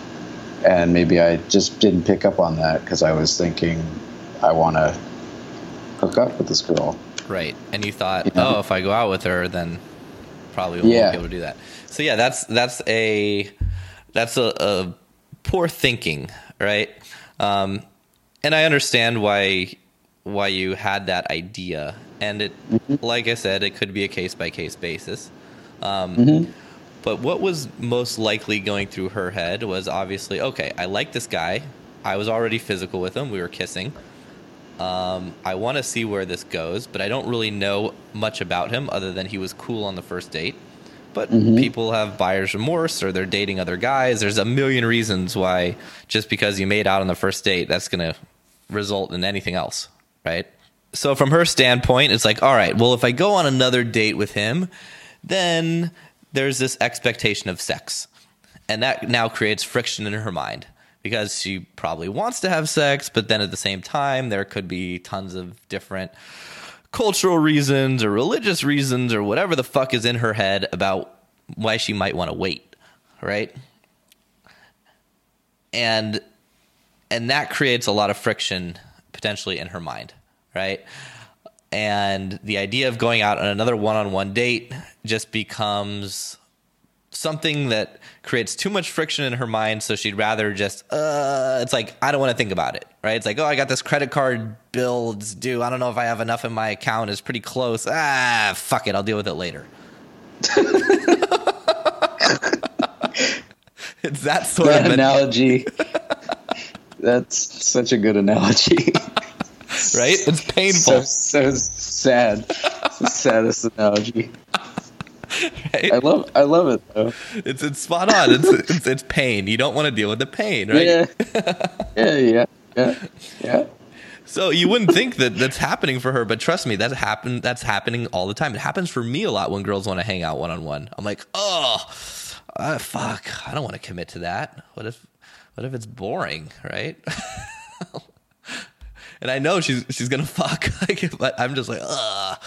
and maybe I just didn't pick up on that because I was thinking I want to hook up with this girl. Right. And you thought, you know? oh, if I go out with her, then probably won't yeah. be able to do that. So yeah, that's that's a that's a, a poor thinking, right? Um, and I understand why why you had that idea, and it, mm-hmm. like I said, it could be a case by case basis. Um, mm-hmm. But what was most likely going through her head was obviously, okay, I like this guy. I was already physical with him. We were kissing. Um, I want to see where this goes, but I don't really know much about him other than he was cool on the first date. But mm-hmm. people have buyer's remorse or they're dating other guys. There's a million reasons why just because you made out on the first date, that's going to result in anything else, right? So, from her standpoint, it's like, all right, well, if I go on another date with him, then there's this expectation of sex. And that now creates friction in her mind because she probably wants to have sex, but then at the same time, there could be tons of different cultural reasons or religious reasons or whatever the fuck is in her head about why she might want to wait, right? And and that creates a lot of friction potentially in her mind, right? And the idea of going out on another one-on-one date just becomes something that creates too much friction in her mind so she'd rather just uh it's like i don't want to think about it right? It's like oh i got this credit card bill due. I don't know if i have enough in my account it's pretty close. Ah fuck it i'll deal with it later. It's that sort that of analogy. That's such a good analogy right it's painful so, so sad it's the saddest analogy right? I love I love it though. It's it's spot on. It's it's, it's pain. You don't want to deal with the pain, right? Yeah. yeah, yeah, yeah, yeah. So you wouldn't think that that's happening for her, but trust me, that happen that's happening all the time. It happens for me a lot when girls want to hang out one on one. I'm like, oh, uh, fuck, I don't want to commit to that. What if what if it's boring, right? and I know she's she's gonna fuck, like, but I'm just like, ugh,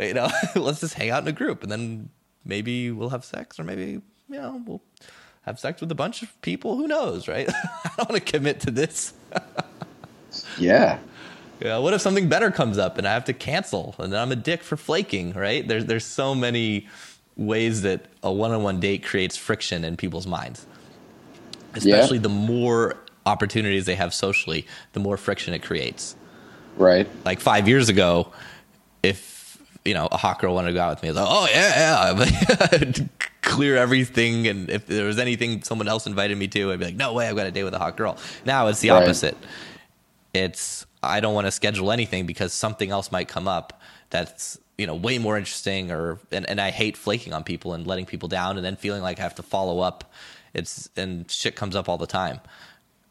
you know, let's just hang out in a group, and then maybe we'll have sex or maybe you know we'll have sex with a bunch of people. Who knows right? I don't want to commit to this. Yeah. Yeah what if something better comes up and i have to cancel and then i'm a dick for flaking right? There's there's so many ways that a one-on-one date creates friction in people's minds. Especially yeah. the more opportunities they have socially the more friction it creates right like 5 years ago if you know, a hot girl wanted to go out with me. I was like, oh yeah, yeah, clear everything. And if there was anything someone else invited me to, I'd be like, no way, I've got a date with a hot girl. Now it's the right. opposite. It's I don't want to schedule anything because something else might come up that's you know way more interesting or and, and I hate flaking on people and letting people down and then feeling like I have to follow up. It's and shit comes up all the time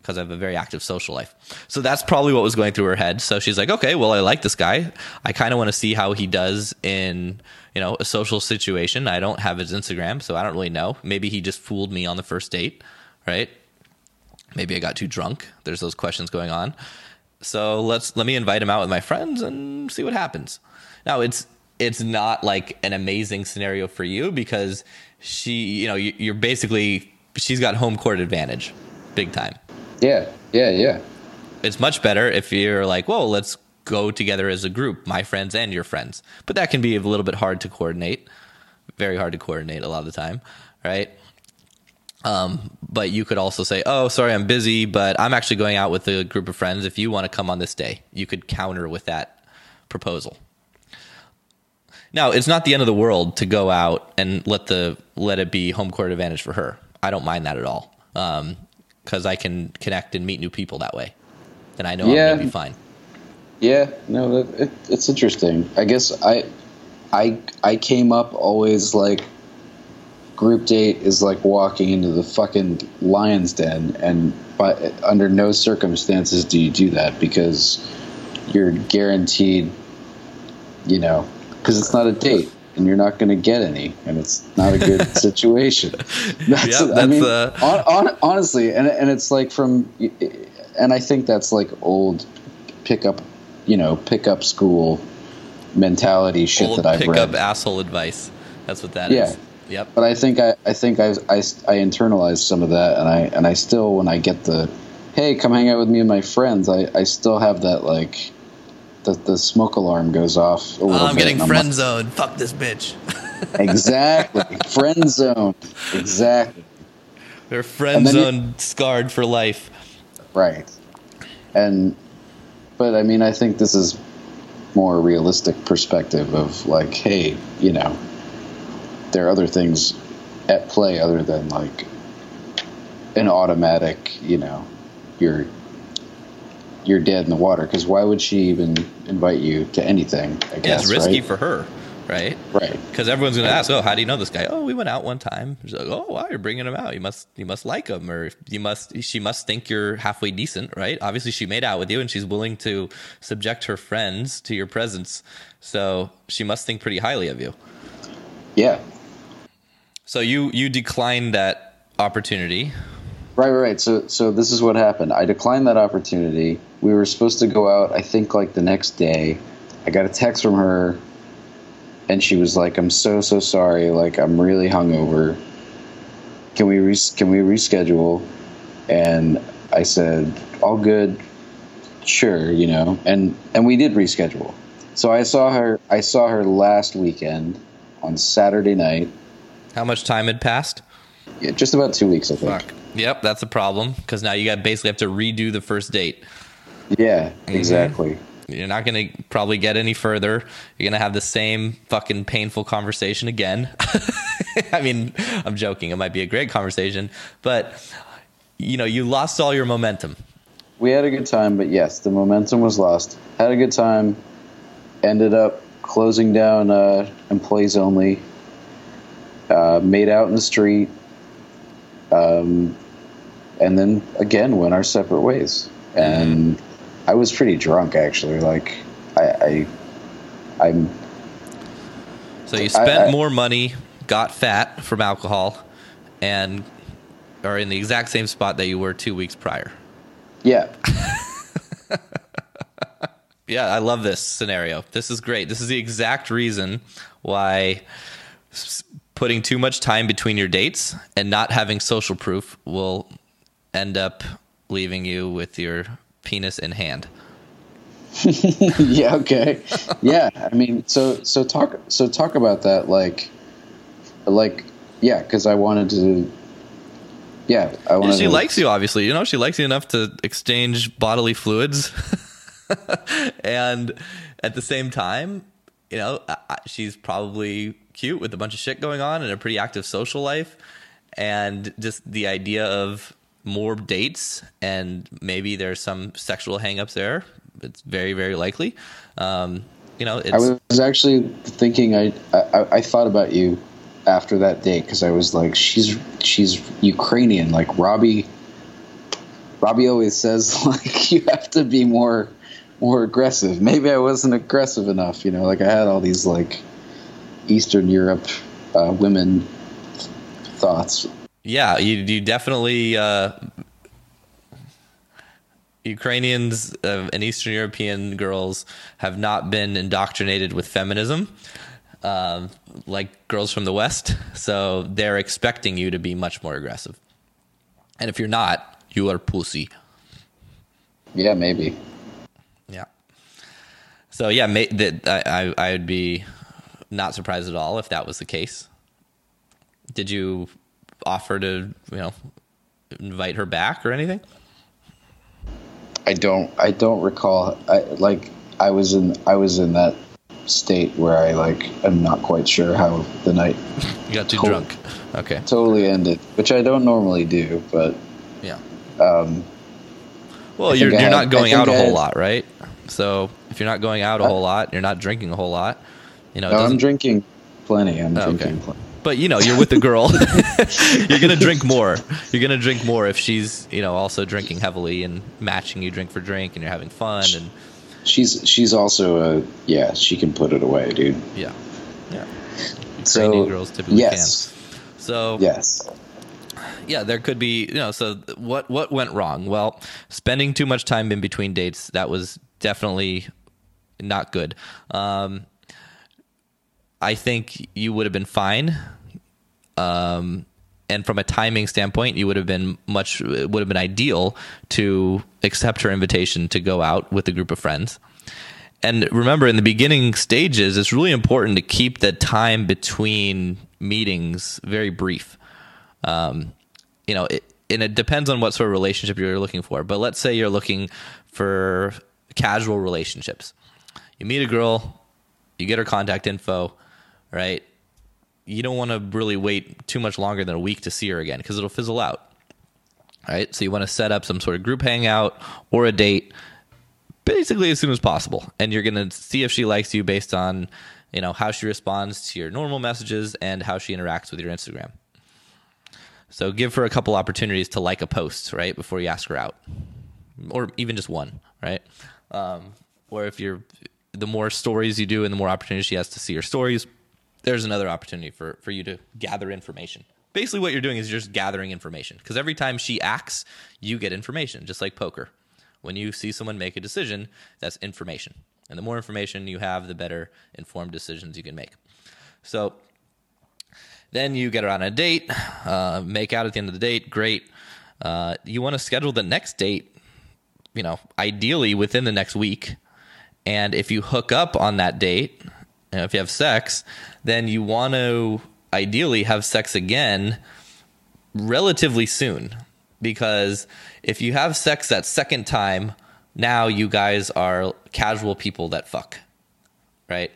because I have a very active social life. So that's probably what was going through her head. So she's like, okay, well, I like this guy. I kind of want to see how he does in, you know, a social situation. I don't have his Instagram, so I don't really know. Maybe he just fooled me on the first date, right? Maybe I got too drunk. There's those questions going on. So let's let me invite him out with my friends and see what happens. Now it's it's not like an amazing scenario for you because she, you know, you're basically she's got home court advantage, big time. Yeah, yeah, yeah. It's much better if you're like, whoa, let's go together as a group, my friends and your friends. But that can be a little bit hard to coordinate, very hard to coordinate a lot of the time, right? Um, but you could also say, "Oh, sorry, I'm busy, but I'm actually going out with a group of friends. If you want to come on this day, you could counter with that proposal." Now, it's not the end of the world to go out and let the let it be home court advantage for her. I don't mind that at all because I can connect and meet new people that way, and I know yeah. I'm gonna be fine. Yeah, no, it, it's interesting. I guess I, I, I came up always like group date is like walking into the fucking lion's den, and but under no circumstances do you do that because you're guaranteed, you know, because it's not a date and you're not going to get any, and it's not a good situation. That's, yep, that's I mean, uh... on, on, honestly, and and it's like from, and I think that's like old pickup you know pickup school mentality shit Old that I've pick read. up asshole advice. That's what that yeah. is. Yep. But I think I, I think I, I, I internalized some of that, and I and I still when I get the, hey, come hang out with me and my friends, I, I still have that like, the the smoke alarm goes off. Oh, I'm getting friend zoned. Fuck this bitch. exactly, friend zone. Exactly. They're friend zone scarred for life. Right. And but I mean, I think this is more realistic perspective of like, hey, you know, there are other things at play other than like an automatic, you know, you're you're dead in the water. Because why would she even invite you to anything? I guess yeah, it's risky right? for her right? Right. Because everyone's going to ask, "Oh, how do you know this guy?" Oh, we went out one time. She's like, "Oh, wow, you're bringing him out. You must, you must like him, or you must, she must think you're halfway decent, right? Obviously, she made out with you, and she's willing to subject her friends to your presence, so she must think pretty highly of you." Yeah. So you you declined that opportunity. Right, right, right. So, so this is what happened. I declined that opportunity. We were supposed to go out. I think like the next day. I got a text from her and she was like, "I'm so so sorry. Like I'm really hungover. Can we res- can we reschedule?" And I said, "All good. Sure, you know." And and we did reschedule. So I saw her. I saw her last weekend on Saturday night. How much time had passed? Yeah, just about two weeks, I think. Fuck. Yep, that's a problem because now you got basically have to redo the first date. Yeah, exactly. Mm-hmm. You're not going to probably get any further. You're going to have the same fucking painful conversation again. I mean, I'm joking. It might be a great conversation, but you know, you lost all your momentum. We had a good time, but yes, the momentum was lost. Had a good time. Ended up closing down uh, employees only. Uh, made out in the street. Um, and then again went our separate ways. And mm-hmm I was pretty drunk actually. Like I, I am So you spent I, I, more money, got fat from alcohol, and are in the exact same spot that you were two weeks prior. Yeah. yeah, I love this scenario. This is great. This is the exact reason why putting too much time between your dates and not having social proof will end up leaving you with your penis in hand. yeah. Okay. Yeah. I mean, so so talk so talk about that. Like, like yeah, because I wanted to. Yeah, I wanted. she to, likes you, obviously. You know, she likes you enough to exchange bodily fluids, and at the same time, you know, she's probably cute with a bunch of shit going on and a pretty active social life, and just the idea of more dates and maybe there's some sexual hangups there. It's very, very likely. Um, you know, I was actually thinking. I, I, I thought about you after that date because I was like, she's she's Ukrainian. Like Robbie, Robbie always says like you have to be more more aggressive. Maybe I wasn't aggressive enough. You know, like I had all these like Eastern Europe uh, women thoughts. Yeah, you you definitely uh, Ukrainians uh, and Eastern European girls have not been indoctrinated with feminism. Um, like girls from the West, so they're expecting you to be much more aggressive. And if you're not, you are pussy. Yeah, maybe. Yeah. So yeah, ma- that I, I I would be not surprised at all if that was the case. Did you offer to you know invite her back or anything? I don't. I don't recall. I like. I was in. I was in that state where I like. I'm not quite sure how the night You got too drunk. Okay. totally ended, which I don't normally do. But Yeah. um, Well, you're you're had- not going out a whole had- lot, right? So if you're not going out a whole lot, you're not drinking a whole lot. You know, no, I'm drinking plenty. I'm Oh, okay. drinking plenty. But you know, you're with a girl. you're gonna drink more. You're gonna drink more if she's you know also drinking heavily and matching you drink for drink, and you're having fun and She's she's also a yeah. She can put it away, dude. yeah, yeah. So, Ukrainian girls typically yes. can. So Yes. yeah, there could be, you know, so what what went wrong? Well, spending too much time in between dates, that was definitely not good. Um I think you would have been fine. Um and from a timing standpoint, you would have been much it would have been ideal to accept her invitation to go out with a group of friends. And remember, in the beginning stages, it's really important to keep the time between meetings very brief um, you know, it, and it depends on what sort of relationship you're looking for. But let's say you're looking for casual relationships. You meet a girl, you get her contact info, right? You don't want to really wait too much longer than a week to see her again because it'll fizzle out. Right? So you want to set up some sort of group hangout or a date basically as soon as possible. And you're going to see if she likes you based on, you know, how she responds to your normal messages and how she interacts with your Instagram. So give her a couple opportunities to like a post, right, before you ask her out, or even just one, right? Um, or if you're, the more stories you do and the more opportunities she has to see your stories, there's another opportunity for for you to gather information. Basically, what you're doing is you're just gathering information because every time she acts, you get information, just like poker. When you see someone make a decision, that's information, and the more information you have, the better informed decisions you can make. So then you get her on a date, uh, make out at the end of the date. Great. Uh, you want to schedule the next date, you know, ideally within the next week. And if you hook up on that date, you know, if you have sex, then you want to ideally have sex again relatively soon. Because if you have sex that second time, now you guys are casual people that fuck, right?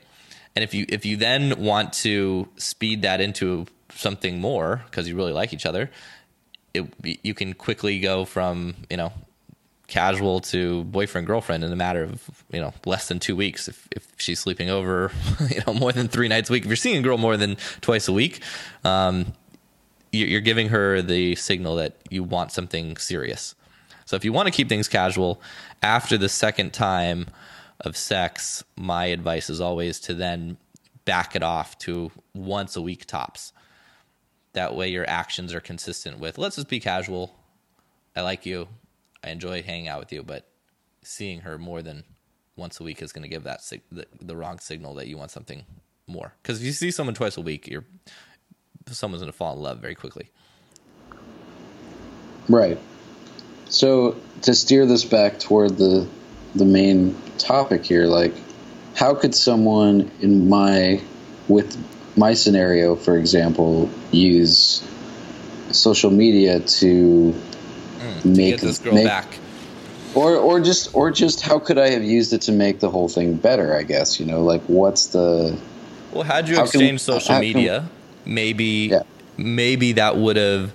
And if you if you then want to speed that into something more because you really like each other, it you can quickly go from you know casual to boyfriend girlfriend in a matter of you know less than two weeks. If, if she's sleeping over you know more than three nights a week. If you're seeing a girl more than twice a week um, you- you're giving her the signal that you want something serious. So if you want to keep things casual after the second time of sex my advice is always to then back it off to once a week tops. That way your actions are consistent with let's just be casual. I like you i enjoy hanging out with you but seeing her more than once a week is going to give that sig- the, the wrong signal that you want something more because if you see someone twice a week you're someone's going to fall in love very quickly Right. So to steer this back toward the the main topic here, like how could someone in my with my scenario, for example, use social media to to make get this girl make- back or or just or just how could I have used it to make the whole thing better? I guess you know, like what's the Well, had you can- exchanged social can- media, maybe Yeah. maybe that would have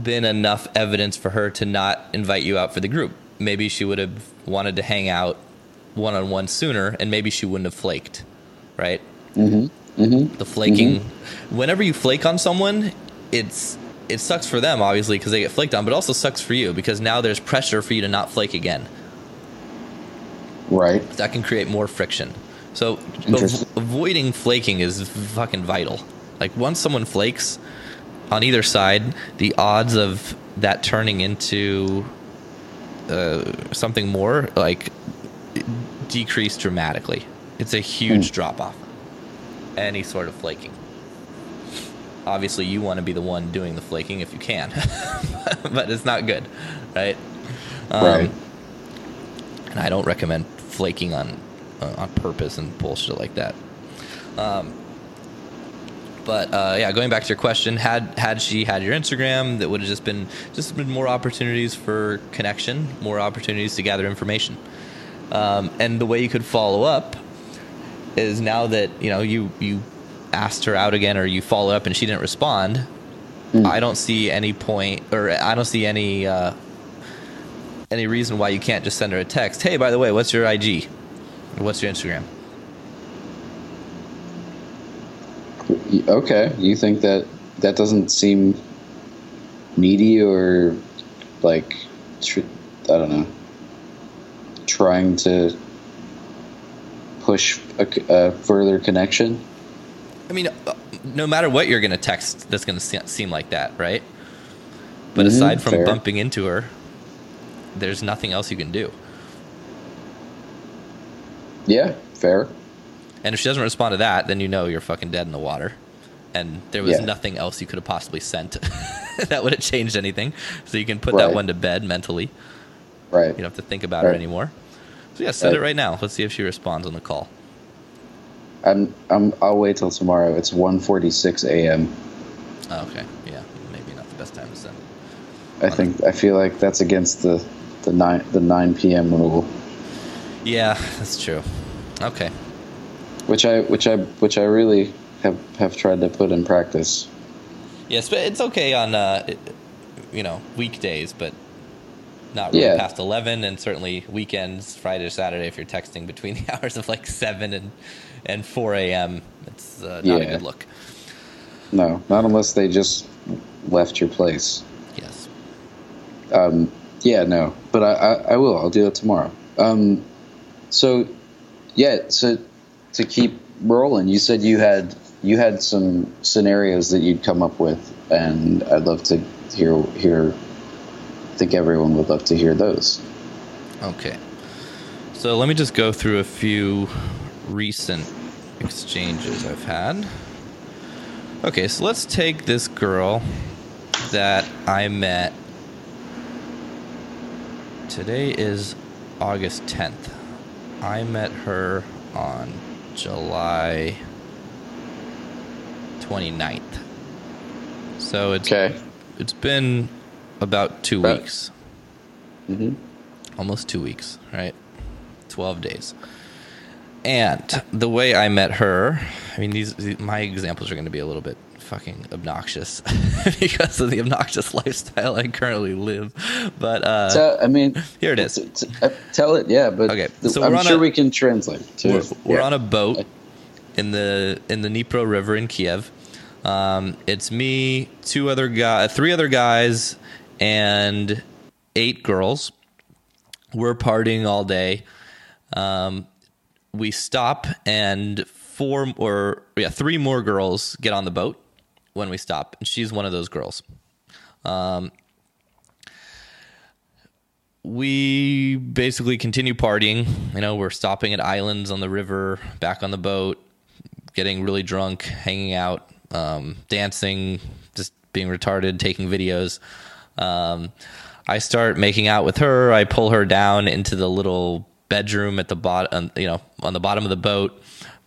been enough evidence for her to not invite you out for the group. Maybe she would have wanted to hang out one on one sooner, and maybe she wouldn't have flaked, right? mm-hmm, mm-hmm. The flaking. Mm-hmm. Whenever you flake on someone, it's it sucks for them obviously because they get flaked on, but it also sucks for you because now there's pressure for you to not flake again right? that can create more friction So av- avoiding flaking is fucking vital. Like once someone flakes on either side, the odds of that turning into uh, something more like decrease dramatically. It's a huge drop off. Any sort of flaking. Obviously, you want to be the one doing the flaking if you can, but it's not good, right? Um, right. and I don't recommend flaking on uh, on purpose and bullshit like that. Um, but uh, yeah, going back to your question, had had she had your Instagram, that would have just been just been more opportunities for connection, more opportunities to gather information. Um, and the way you could follow up is now that you know you you asked her out again or you follow up and she didn't respond. I don't see any point, or I don't see any uh, any reason why you can't just send her a text. Hey, by the way, what's your IG? Or what's your Instagram? Okay, you think that that doesn't seem needy or like tr- I don't know, trying to push a further connection? I mean, uh, no matter what you're going to text, that's going to seem like that, right? But Mhm, aside from fair. bumping into her, there's nothing else you can do. Yeah, fair. And if she doesn't respond to that, then you know you're fucking dead in the water. And there was Yeah. nothing else you could have possibly sent that would have changed anything. So you can put that one to bed mentally. Right. You don't have to think about Right. anymore. So yeah, send it Right. right now. Let's see if she responds on the call. I'm, I'm I'll wait till tomorrow. It's 1:46 a.m. Oh, okay. Yeah, maybe not the best time to send. I think I feel like that's against the the 9 the 9 p.m. rule, Yeah, that's true. Okay. which I which I which I really have have tried to put in practice. Yes, but it's okay on uh, you know weekdays, but not really Yeah. past eleven, and certainly weekends, Friday or Saturday, if you're texting between the hours of like seven and and four a.m. It's uh, not a good look. No, not unless they just left your place. Yes. Um, yeah, no, but I, I, I will. I'll do it tomorrow. Um, so, yeah, so to keep rolling, you said you had you had some scenarios that you'd come up with, and I'd love to hear hear. I think everyone would love to hear those. Okay. So let me just go through a few recent exchanges I've had. Okay, so let's take this girl that I met. Today is August 10th. I met her on July 29th. So it's Okay. it's been about 2 About- weeks hmm almost two weeks, right? 12 days. And the way I met her, I mean, these, these- my examples are going to be a little bit fucking obnoxious because of the obnoxious lifestyle I currently live. But uh, So I mean, here it is. t- t- uh, tell it, yeah. But Okay, so I'm sure a- we can translate. To, we're, we're yeah. on a boat in the in the Dnipro River in Kiev. Um, it's me, two other guys, three other guys, and eight girls. We're partying all day. Um, we stop, and four or yeah, three more girls get on the boat when we stop, and she's one of those girls. Um, we basically continue partying. You know, we're stopping at islands on the river, back on the boat, getting really drunk, hanging out, um, dancing, just being retarded, taking videos. Um, I start making out with her. I pull her down into the little bedroom at the bottom, you know, on the bottom of the boat.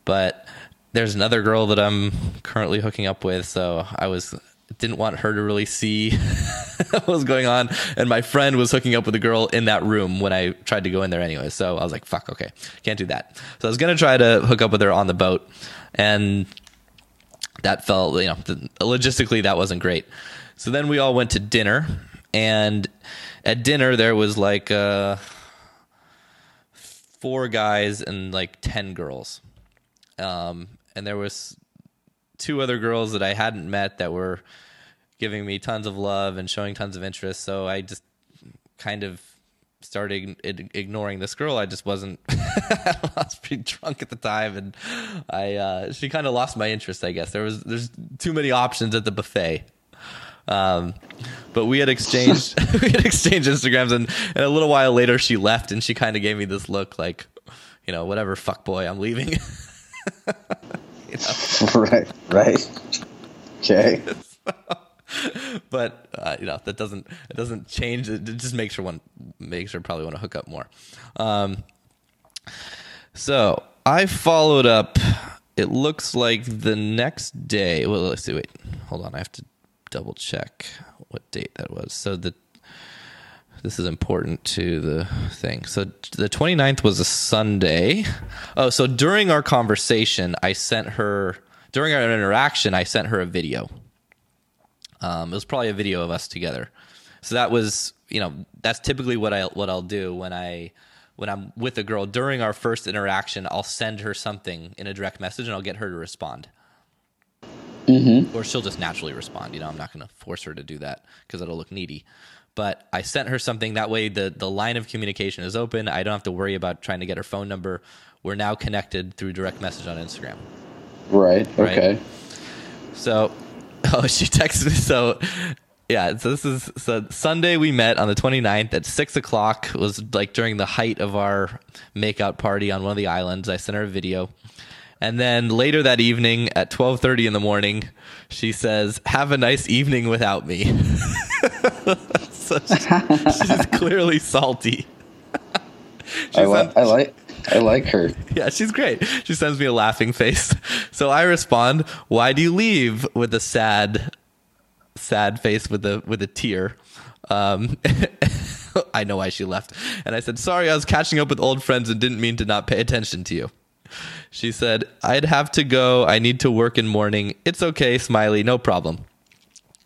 But there's another girl that I'm currently hooking up with, so I was didn't want her to really see what was going on. And my friend was hooking up with a girl in that room when I tried to go in there anyway. So I was like, fuck, okay, can't do that. So I was gonna try to hook up with her on the boat, and that felt, you know, logistically that wasn't great. So then we all went to dinner, and at dinner there was like uh, four guys and like ten girls, um, and there was two other girls that I hadn't met that were giving me tons of love and showing tons of interest. So I just kind of started ignoring this girl. I just wasn't. I was pretty drunk at the time, and I uh, she kind of lost my interest. I guess there was there's too many options at the buffet. Um, but we had exchanged we had exchanged Instagrams, and, and a little while later she left, and she kind of gave me this look like, you know, whatever, fuck boy, I'm leaving. you know? Right, right. Okay. but uh, you know that doesn't it doesn't change. It just makes her want makes her probably want to hook up more. Um, so I followed up. It looks like the next day. Well, let's see. Wait, hold on. I have to double check what date that was. So the this is important to the thing. So the 29th was a Sunday. Oh, so during our conversation, I sent her during our interaction, I sent her a video. Um, it was probably a video of us together. So that was, you know, that's typically what I what I'll do when I when I'm with a girl during our first interaction. I'll send her something in a direct message and I'll get her to respond. Mm-hmm. Or she'll just naturally respond. You know, I'm not going to force her to do that because it'll look needy. But I sent her something that way. The the line of communication is open. I don't have to worry about trying to get her phone number. We're now connected through direct message on Instagram. Right. Okay. Right? So, oh, she texted me. So, yeah. So this is so Sunday. We met on the 29th at six o'clock. Was like during the height of our makeout party on one of the islands. I sent her a video. And then later that evening at 12:30 in the morning, she says, "Have a nice evening without me." so she's clearly salty. I, li- I, like I like her. Yeah, she's great. She sends me a laughing face. So I respond, "Why do you leave?" with a sad sad face with a with a tear. Um, I know why she left. And I said, "Sorry, I was catching up with old friends and didn't mean to not pay attention to you." She said, I'd have to go. I need to work in morning. It's okay, Smiley, no problem.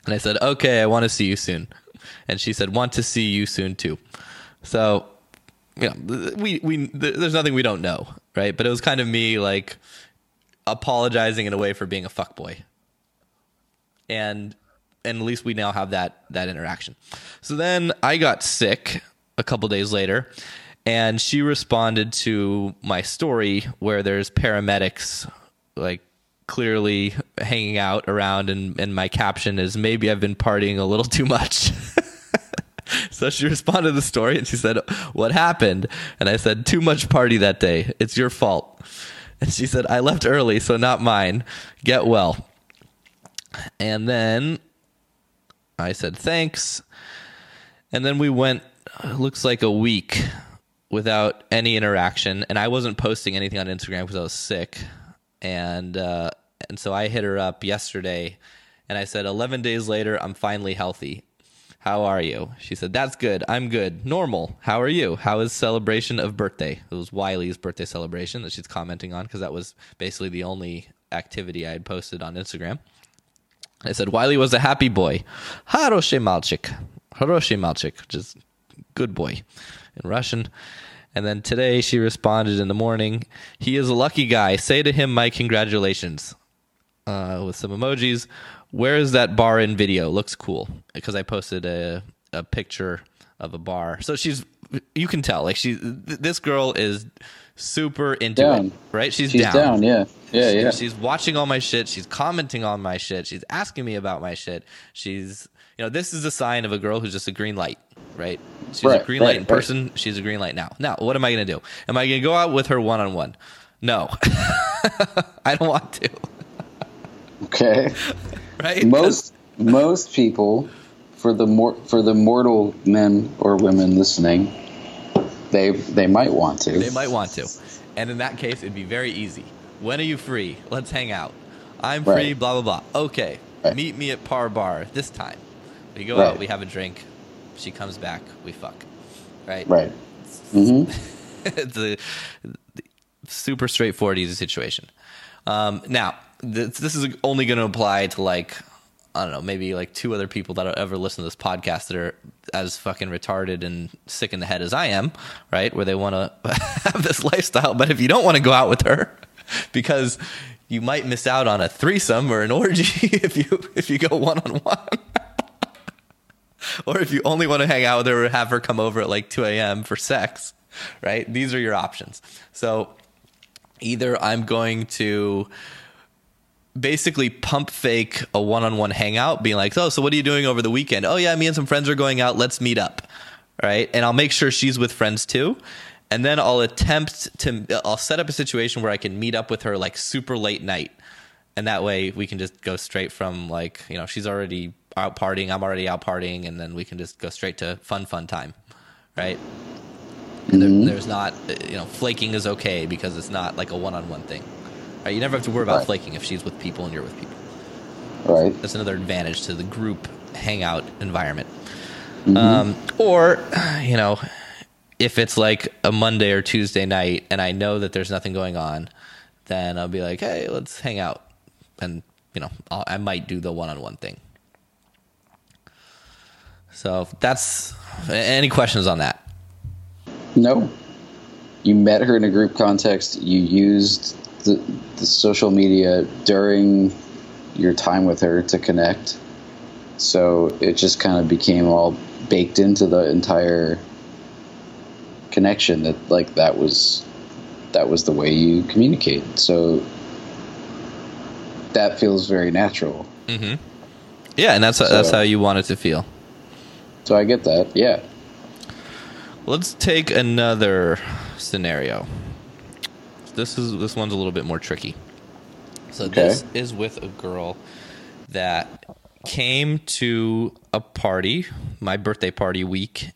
And I said, Okay, I want to see you soon. And she said, Want to see you soon too. So, you know, we, we, there's nothing we don't know, right? But it was kind of me like apologizing in a way for being a fuckboy. And, and at least we now have that, that interaction. So then I got sick a couple days later and she responded to my story where there's paramedics like clearly hanging out around and, and my caption is maybe I've been partying a little too much. so she responded to the story and she said, What happened? And I said, Too much party that day. It's your fault. And she said, I left early, so not mine. Get well. And then I said, Thanks. And then we went, looks like a week without any interaction, and I wasn't posting anything on Instagram because I was sick, and uh, and so I hit her up yesterday, and I said, 11 days later, I'm finally healthy. How are you? She said, That's good. I'm good. Normal. How are you? How is celebration of birthday? It was Wiley's birthday celebration that she's commenting on because that was basically the only activity I had posted on Instagram. I said, Wiley was a happy boy. Haroshi Malchik. Haroshi Malchik, which is good boy in Russian. And then today she responded in the morning, he is a lucky guy. Say to him my congratulations. Uh, with some emojis. Where is that bar in video? Looks cool. Because I posted a, a picture of a bar. So she's, you can tell, like she, this girl is super into down. it, right? She's, she's down. down. Yeah. Yeah. She, yeah. She's watching all my shit. She's commenting on my shit. She's asking me about my shit. She's, you know, this is a sign of a girl who's just a green light right? She's right, a green light right, in person. Right. She's a green light now. Now, what am I going to do? Am I going to go out with her one on one? No, I don't want to. okay. Right. Most most people, for the more for the mortal men or women listening, they they might want to. They might want to, and in that case, it'd be very easy. When are you free? Let's hang out. I'm free. Blah blah blah. Okay. Meet me at Par Bar this time. We go out. We have a drink she comes back, we fuck. Right? Right. Mm-hmm. it's a super straightforward, easy situation. Um, now, this, this is only going to apply to like, I don't know, maybe like two other people that ever listen to this podcast that are as fucking retarded and sick in the head as I am, right? Where they want to have this lifestyle. But if you don't want to go out with her, because you might miss out on a threesome or an orgy if you if you go one on one. or if you only want to hang out with her have her come over at like 2 a.m. for sex, right? These are your options. So either I'm going to basically pump fake a one-on-one hangout being like oh so what are you doing over the weekend oh yeah me and some friends are going out let's meet up right and i'll make sure she's with friends too and then i'll attempt to i'll set up a situation where i can meet up with her like super late night and that way we can just go straight from like you know she's already out partying i'm already out partying and then we can just go straight to fun fun time right and there, mm-hmm. there's not uh, you know flaking is okay because it's not like a one-on-one thing right? you never have to worry about Right. flaking if she's with people and you're with people Right. that's another advantage to the group hangout environment. Mm-hmm. Um, or, you know, if it's like a Monday or Tuesday night and I know that there's nothing going on, then I'll be like, hey, let's hang out. And, you know, I'll, I might do the one on one thing. So that's any questions on that? No. You met her in a group context. You used the, the social media during your time with her to connect. So it just kind of became all baked into the entire connection that like that was that was the way you communicate. So that feels very natural. Mm-hmm. Yeah, and that's that's how you want it to feel. So I get that. Yeah. Let's take another scenario. This is this one's a little bit more tricky. So Okay. this is with a girl that came to a party, my birthday party week.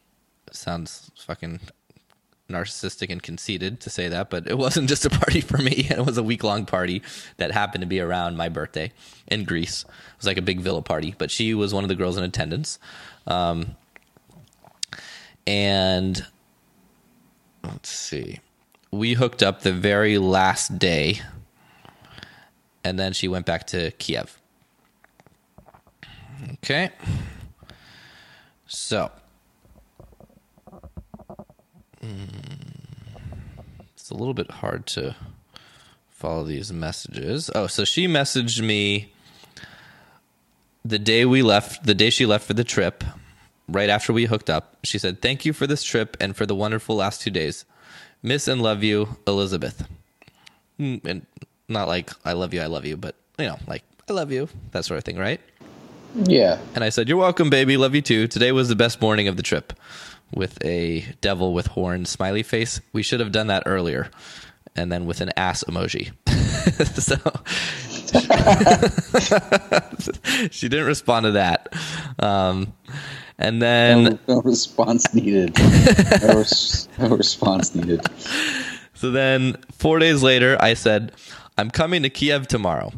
Sounds fucking narcissistic and conceited to say that, but it wasn't just a party for me. It was a week long party that happened to be around my birthday in Greece. It was like a big villa party, but she was one of the girls in attendance. Um, and let's see, we hooked up the very last day, and then she went back to Kiev. Okay. So, it's a little bit hard to follow these messages. Oh, so she messaged me the day we left, the day she left for the trip, right after we hooked up. She said, Thank you for this trip and for the wonderful last two days. Miss and love you, Elizabeth. Mm, And not like I love you, I love you, but you know, like I love you, that sort of thing, right? Yeah. And I said, You're welcome, baby. Love you too. Today was the best morning of the trip with a devil with horns smiley face. We should have done that earlier. And then with an ass emoji. so she didn't respond to that. Um, and then No, no response needed. No, res- no response needed. So then, four days later, I said, I'm coming to Kiev tomorrow.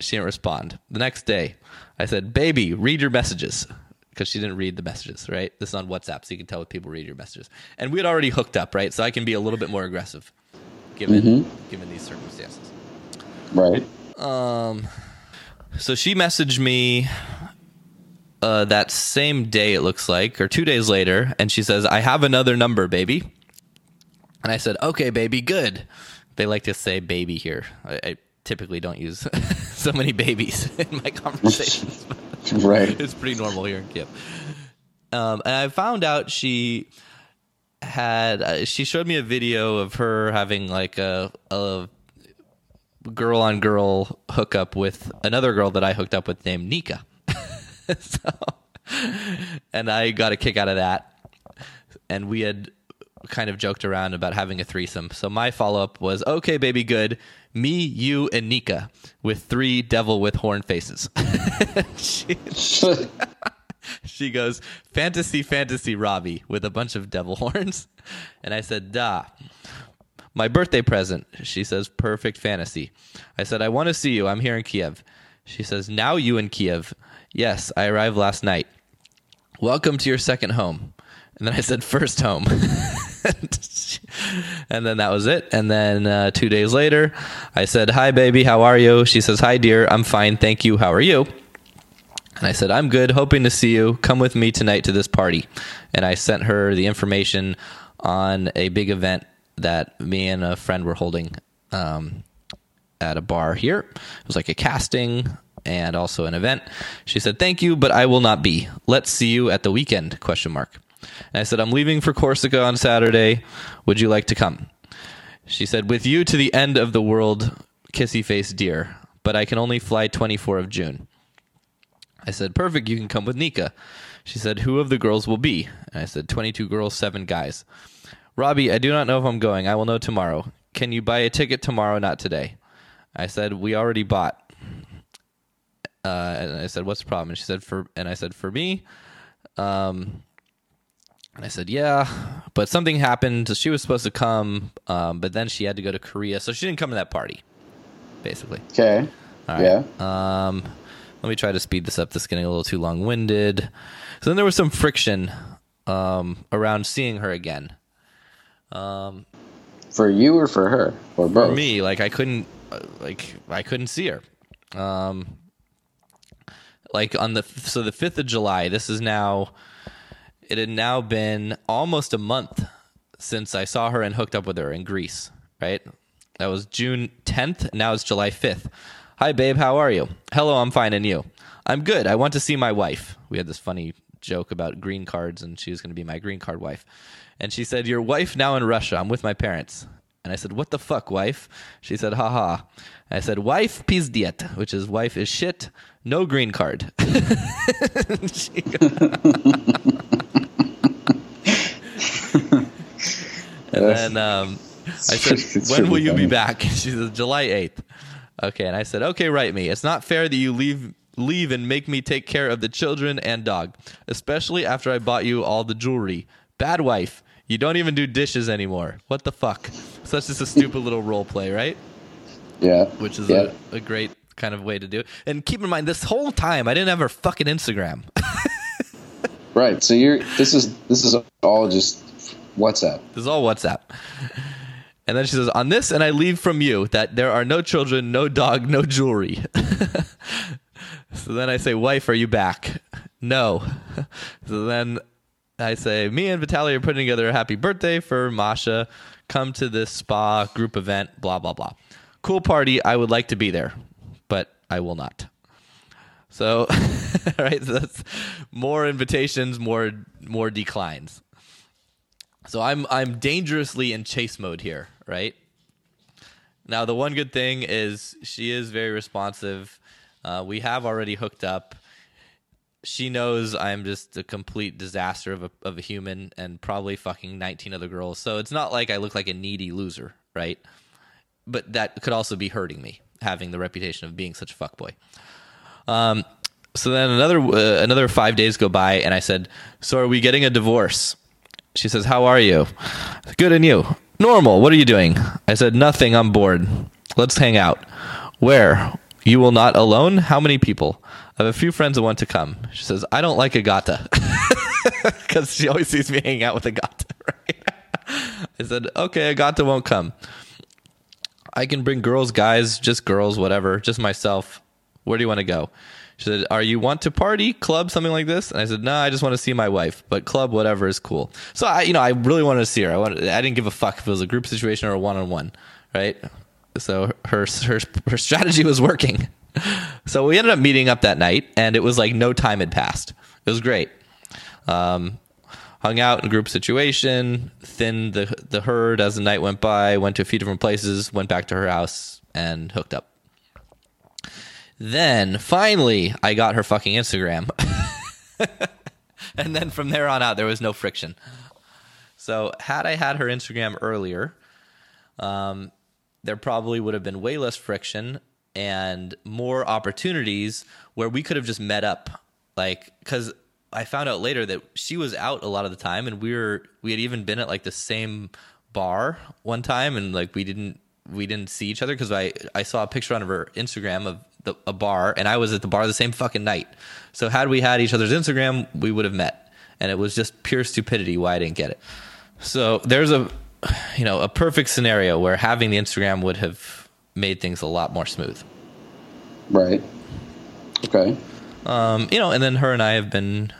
She didn't respond. The next day, I said, Baby, read your messages. Because she didn't read the messages, right? This is on WhatsApp, so you can tell if people read your messages. And we had already hooked up, right? So I can be a little bit more aggressive given, given these circumstances. Right. Um. So she messaged me uh, that same day, it looks like, or two days later, and she says, I have another number, baby. And I said, Okay, baby, good. They like to say baby here. I, I typically don't use so many babies in my conversations, Right. it's pretty normal here in Kiev. Um, and I found out she had, uh, she showed me a video of her having like a, a girl on girl hookup with another girl that I hooked up with named Nika. so, and I got a kick out of that. And we had kind of joked around about having a threesome. So my follow up was, okay, baby, good. Me, you, and Nika with three devil with horn faces. she, she goes, fantasy, fantasy, Robbie, with a bunch of devil horns. And I said, da. My birthday present. She says, perfect fantasy. I said, I want to see you. I'm here in Kiev. She says, now you in Kiev. Yes, I arrived last night. Welcome to your second home. And then I said, first home. and then that was it. And then uh, two days later, I said, hi, baby. How are you? She says, hi, dear. I'm fine. Thank you. How are you? And I said, I'm good, hoping to see you. Come with me tonight to this party. And I sent her the information on a big event that me and a friend were holding um, at a bar here. It was like a casting and also an event. She said, "Thank you, but I will not be. Let's see you at the weekend?" Question mark. And I said, "I'm leaving for Corsica on Saturday. Would you like to come?" She said, "With you to the end of the world, kissy face dear, but I can only fly 24 of June." I said, "Perfect, you can come with Nika." She said, "Who of the girls will be?" And I said, "22 girls, 7 guys." Robbie, I do not know if I'm going. I will know tomorrow. Can you buy a ticket tomorrow, not today? I said, "We already bought." Uh, and I said, "What's the problem?" And she said, "For," and I said, "For me." Um, and I said, "Yeah," but something happened. So she was supposed to come, um, but then she had to go to Korea, so she didn't come to that party. Basically, Okay. Right. Yeah. Um, let me try to speed this up. This is getting a little too long winded. So then there was some friction um, around seeing her again. For you or for her or both? For me, like I couldn't, uh, like I couldn't see her. Um, like on the so the fifth of July. This is now. It had now been almost a month since I saw her and hooked up with her in Greece. Right. That was June 10th. Now it's July 5th. Hi, babe. How are you? Hello, I'm fine. And you? I'm good. I want to see my wife. We had this funny joke about green cards, and she was going to be my green card wife. And she said, Your wife now in Russia. I'm with my parents. And I said, What the fuck, wife? She said, Haha. And I said, Wife pizdiet, which is wife is shit, no green card. and then um, I said, When will you be back? She said, July 8th. Okay. And I said, Okay, write me. It's not fair that you leave. Leave and make me take care of the children and dog, especially after I bought you all the jewelry. Bad wife. You don't even do dishes anymore. What the fuck? So that's just a stupid little role play, right? Yeah. Which is yeah. a, a great kind of way to do it. And keep in mind, this whole time I didn't have her fucking Instagram. right. So you're this is this is all just WhatsApp. This is all WhatsApp. And then she says, On this, and I leave from you that there are no children, no dog, no jewelry. so then I say, Wife, are you back? No. So then I say, Me and Vitaly are putting together a happy birthday for Masha. Come to this spa group event, blah, blah, blah. Cool party. I would like to be there, but I will not. So, right, so that's more invitations, more more declines. So I'm I'm dangerously in chase mode here, right? Now the one good thing is she is very responsive. Uh, we have already hooked up. She knows I'm just a complete disaster of a of a human and probably fucking 19 other girls. So it's not like I look like a needy loser, right? But that could also be hurting me having the reputation of being such a fuckboy. Um, so then another uh, another five days go by, and I said, "So are we getting a divorce?" She says, "How are you?" Good, and you? Normal. What are you doing? I said, "Nothing. I'm bored. Let's hang out." Where? You will not alone? How many people? I have a few friends that want to come. She says, I don't like Agata. Because she always sees me hanging out with Agata, right? I said, okay, Agata won't come. I can bring girls, guys, just girls, whatever, just myself. Where do you want to go? She said, Are you want to party, club, something like this? And I said, No, I just want to see my wife, but club, whatever is cool. So I, you know, I really wanted to see her. I wanted, I didn't give a fuck if it was a group situation or a one on one, right? So her her her strategy was working. So we ended up meeting up that night, and it was like no time had passed. It was great. Um, hung out in group situation, thinned the the herd as the night went by. Went to a few different places. Went back to her house and hooked up. Then finally, I got her fucking Instagram, and then from there on out, there was no friction. So had I had her Instagram earlier, um, there probably would have been way less friction and more opportunities where we could have just met up. Like, because I found out later that she was out a lot of the time, and we were we had even been at like the same bar one time, and like we didn't we didn't see each other because I I saw a picture on her Instagram of the, a bar, and I was at the bar the same fucking night. So had we had each other's Instagram, we would have met, and it was just pure stupidity why I didn't get it. So there's a you know a perfect scenario where having the Instagram would have made things a lot more smooth. Right. Okay. Um, you know, and then her and I have been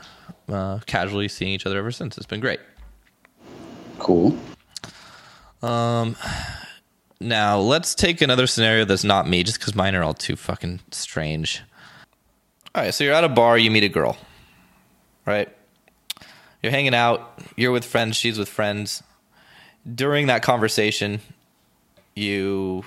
uh, casually seeing each other ever since. It's been great. Cool. Now let's take another scenario that's not me, just because mine are all too fucking strange. All right, so you're at a bar, you meet a girl, right? You're hanging out, you're with friends, she's with friends. During that conversation, you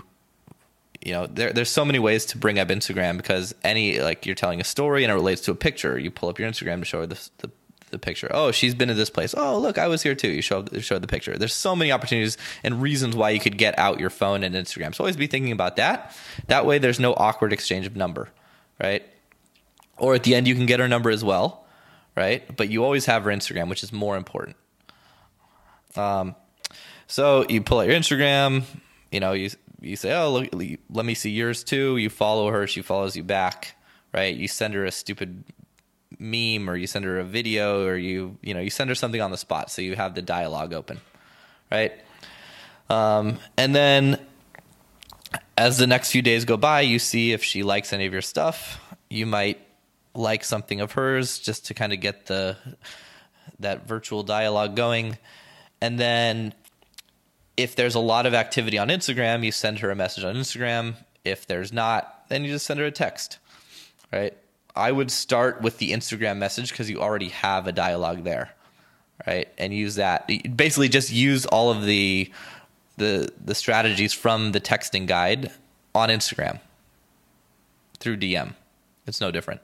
you know, there, there's so many ways to bring up Instagram because any like you're telling a story and it relates to a picture. You pull up your Instagram to show her the, the, the picture. Oh, she's been to this place. Oh, look, I was here too. You show show the picture. There's so many opportunities and reasons why you could get out your phone and Instagram. So always be thinking about that. That way, there's no awkward exchange of number, right? Or at the end, you can get her number as well, right? But you always have her Instagram, which is more important. Um, so you pull out your Instagram. You know, you you say, "Oh, look, let me see yours too." You follow her, she follows you back, right? You send her a stupid meme or you send her a video or you, you know, you send her something on the spot so you have the dialogue open, right? Um, and then as the next few days go by, you see if she likes any of your stuff. You might like something of hers just to kind of get the that virtual dialogue going. And then if there's a lot of activity on Instagram, you send her a message on Instagram. If there's not, then you just send her a text, right? I would start with the Instagram message because you already have a dialogue there, right? And use that. Basically, just use all of the the the strategies from the texting guide on Instagram through DM. It's no different.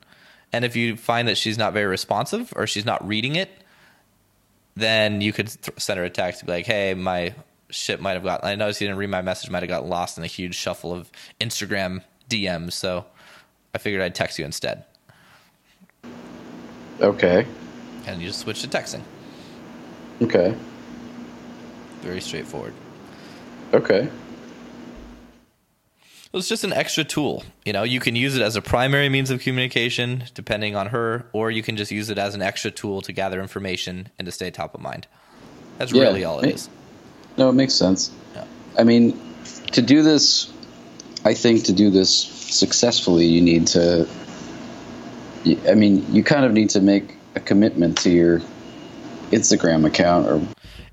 And if you find that she's not very responsive or she's not reading it, then you could th- send her a text, be like, "Hey, my shit might have got. I noticed you didn't read my message. Might have got lost in a huge shuffle of Instagram DMs. So I figured I'd text you instead. Okay. And you just switch to texting. Okay. Very straightforward. Okay. It's just an extra tool. You know, you can use it as a primary means of communication, depending on her, or you can just use it as an extra tool to gather information and to stay top of mind. That's Yeah, really all it ma- is. No, it makes sense. Yeah. I mean, to do this, I think to do this successfully, you need to. I mean, you kind of need to make a commitment to your Instagram account, or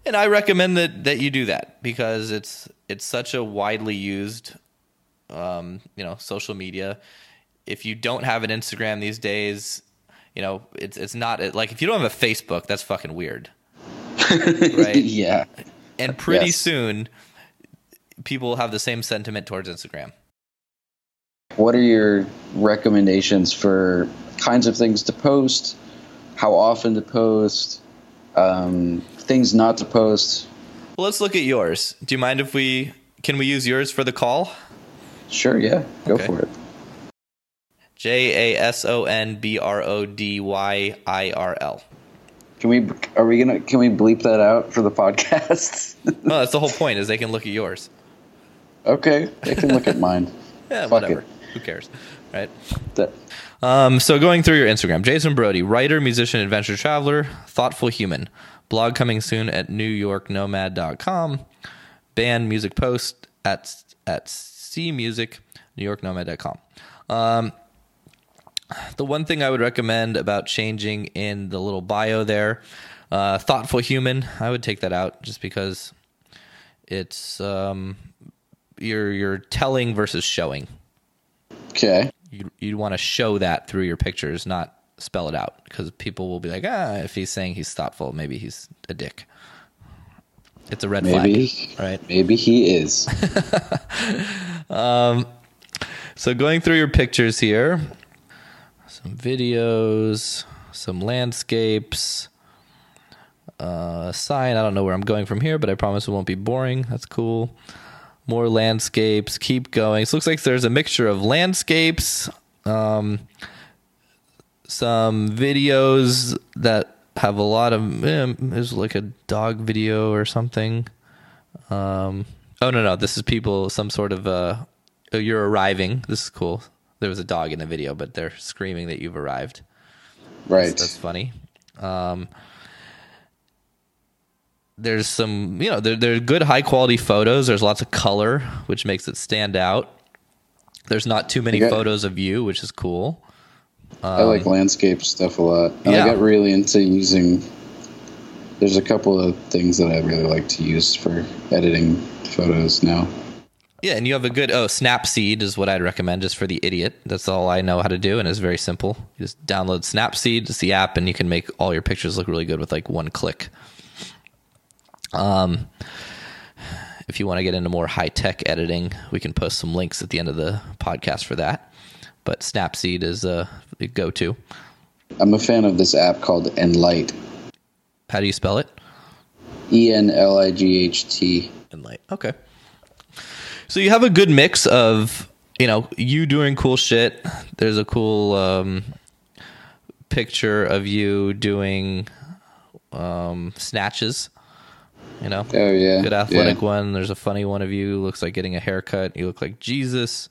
And I recommend that that you do that because it's it's such a widely used, um, you know, social media. If you don't have an Instagram these days, you know, it's it's not like if you don't have a Facebook, that's fucking weird. Right. yeah, And pretty Yes. soon, people will have the same sentiment towards Instagram. what are your recommendations for kinds of things to post, how often to post, um, things not to post? Well, let's look at yours. Do you mind if we can we use yours for the call? Sure, yeah, go Okay. for it. J A S O N B R O D Y I R L. Can we? Are we gonna? Can we bleep that out for the podcast? No, that's the whole point. Is they can look at yours. okay, they can look at mine. Yeah, Fuck whatever. it. Who cares, right? That, Um, so going through your Instagram, Jason Brody, writer, musician, adventure traveler, thoughtful human. Blog coming soon at newyorknomad.com. Band music post at at cmusic, newyorknomad.com. Um, the one thing I would recommend about changing in the little bio there, uh, thoughtful human, I would take that out just because it's um, you're you're telling versus showing okay. You'd, you'd want to show that through your pictures, not spell it out, because people will be like, ah, if he's saying he's thoughtful, maybe he's a dick. It's a red Maybe. flag, right? Maybe he is. So going through your pictures here, some videos, some landscapes, uh, a sign. I don't know where I'm going from here, but I promise it won't be boring. That's cool. More landscapes. Keep going. So it looks like there's a mixture of landscapes, um, some videos that have a lot of. Eh, there's like a dog video or something. Um, oh no no, this is people some sort of uh, oh, you're arriving. This is cool. There was a dog in the video, but they're screaming that you've arrived. Right. That's funny. Um, there's some, you know, there, there are good high quality photos. There's lots of color, which makes it stand out. There's not too many Okay. photos of you, which is cool. I like um, landscape stuff a lot. And yeah. I got really into using. There's a couple of things that I really like to use for editing photos now. Yeah, and you have a good oh Snapseed is what I'd recommend just for the idiot. That's all I know how to do, and it's very simple. You just download Snapseed, it's the app, and you can make all your pictures look really good with like one click. Um, if you want to get into more high tech editing, we can post some links at the end of the podcast for that. But Snapseed is a go to. I'm a fan of this app called Enlight. How do you spell it? E N L I G H T. Enlight. Okay. So you have a good mix of you know you doing cool shit. There's a cool um, picture of you doing um, snatches. You know, Oh yeah, good athletic yeah. one. There's a funny one of you looks like getting a haircut. You look like Jesus.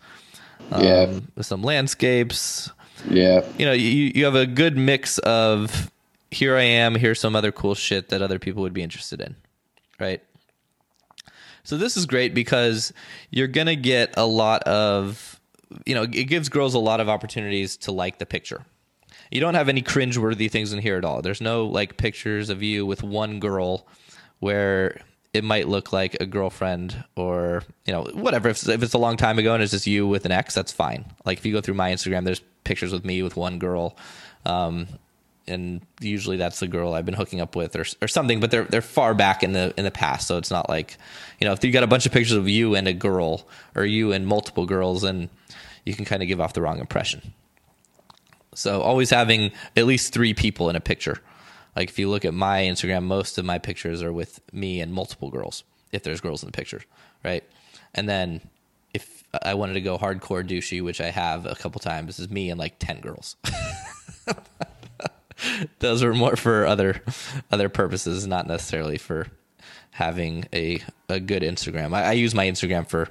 Um, Yeah. Some landscapes. Yeah, You know, you you have a good mix of here I am. Here's some other cool shit that other people would be interested in, right? So this is great because you're gonna get a lot of, you know, it gives girls a lot of opportunities to like the picture. You don't have any cringeworthy things in here at all. There's no like pictures of you with one girl where it might look like a girlfriend or you know whatever. If, if it's a long time ago and it's just you with an ex, that's fine. Like if you go through my Instagram, there's pictures with me with one girl. Um, and usually that's the girl I've been hooking up with or or something, but they're they're far back in the in the past, so it's not like you know if you got a bunch of pictures of you and a girl or you and multiple girls, and you can kind of give off the wrong impression. So always having at least three people in a picture. Like if you look at my Instagram, most of my pictures are with me and multiple girls, if there's girls in the picture, right? And then if I wanted to go hardcore douchey, which I have a couple times, is me and like ten girls. Those are more for other other purposes, not necessarily for having a a good Instagram. I, I use my Instagram for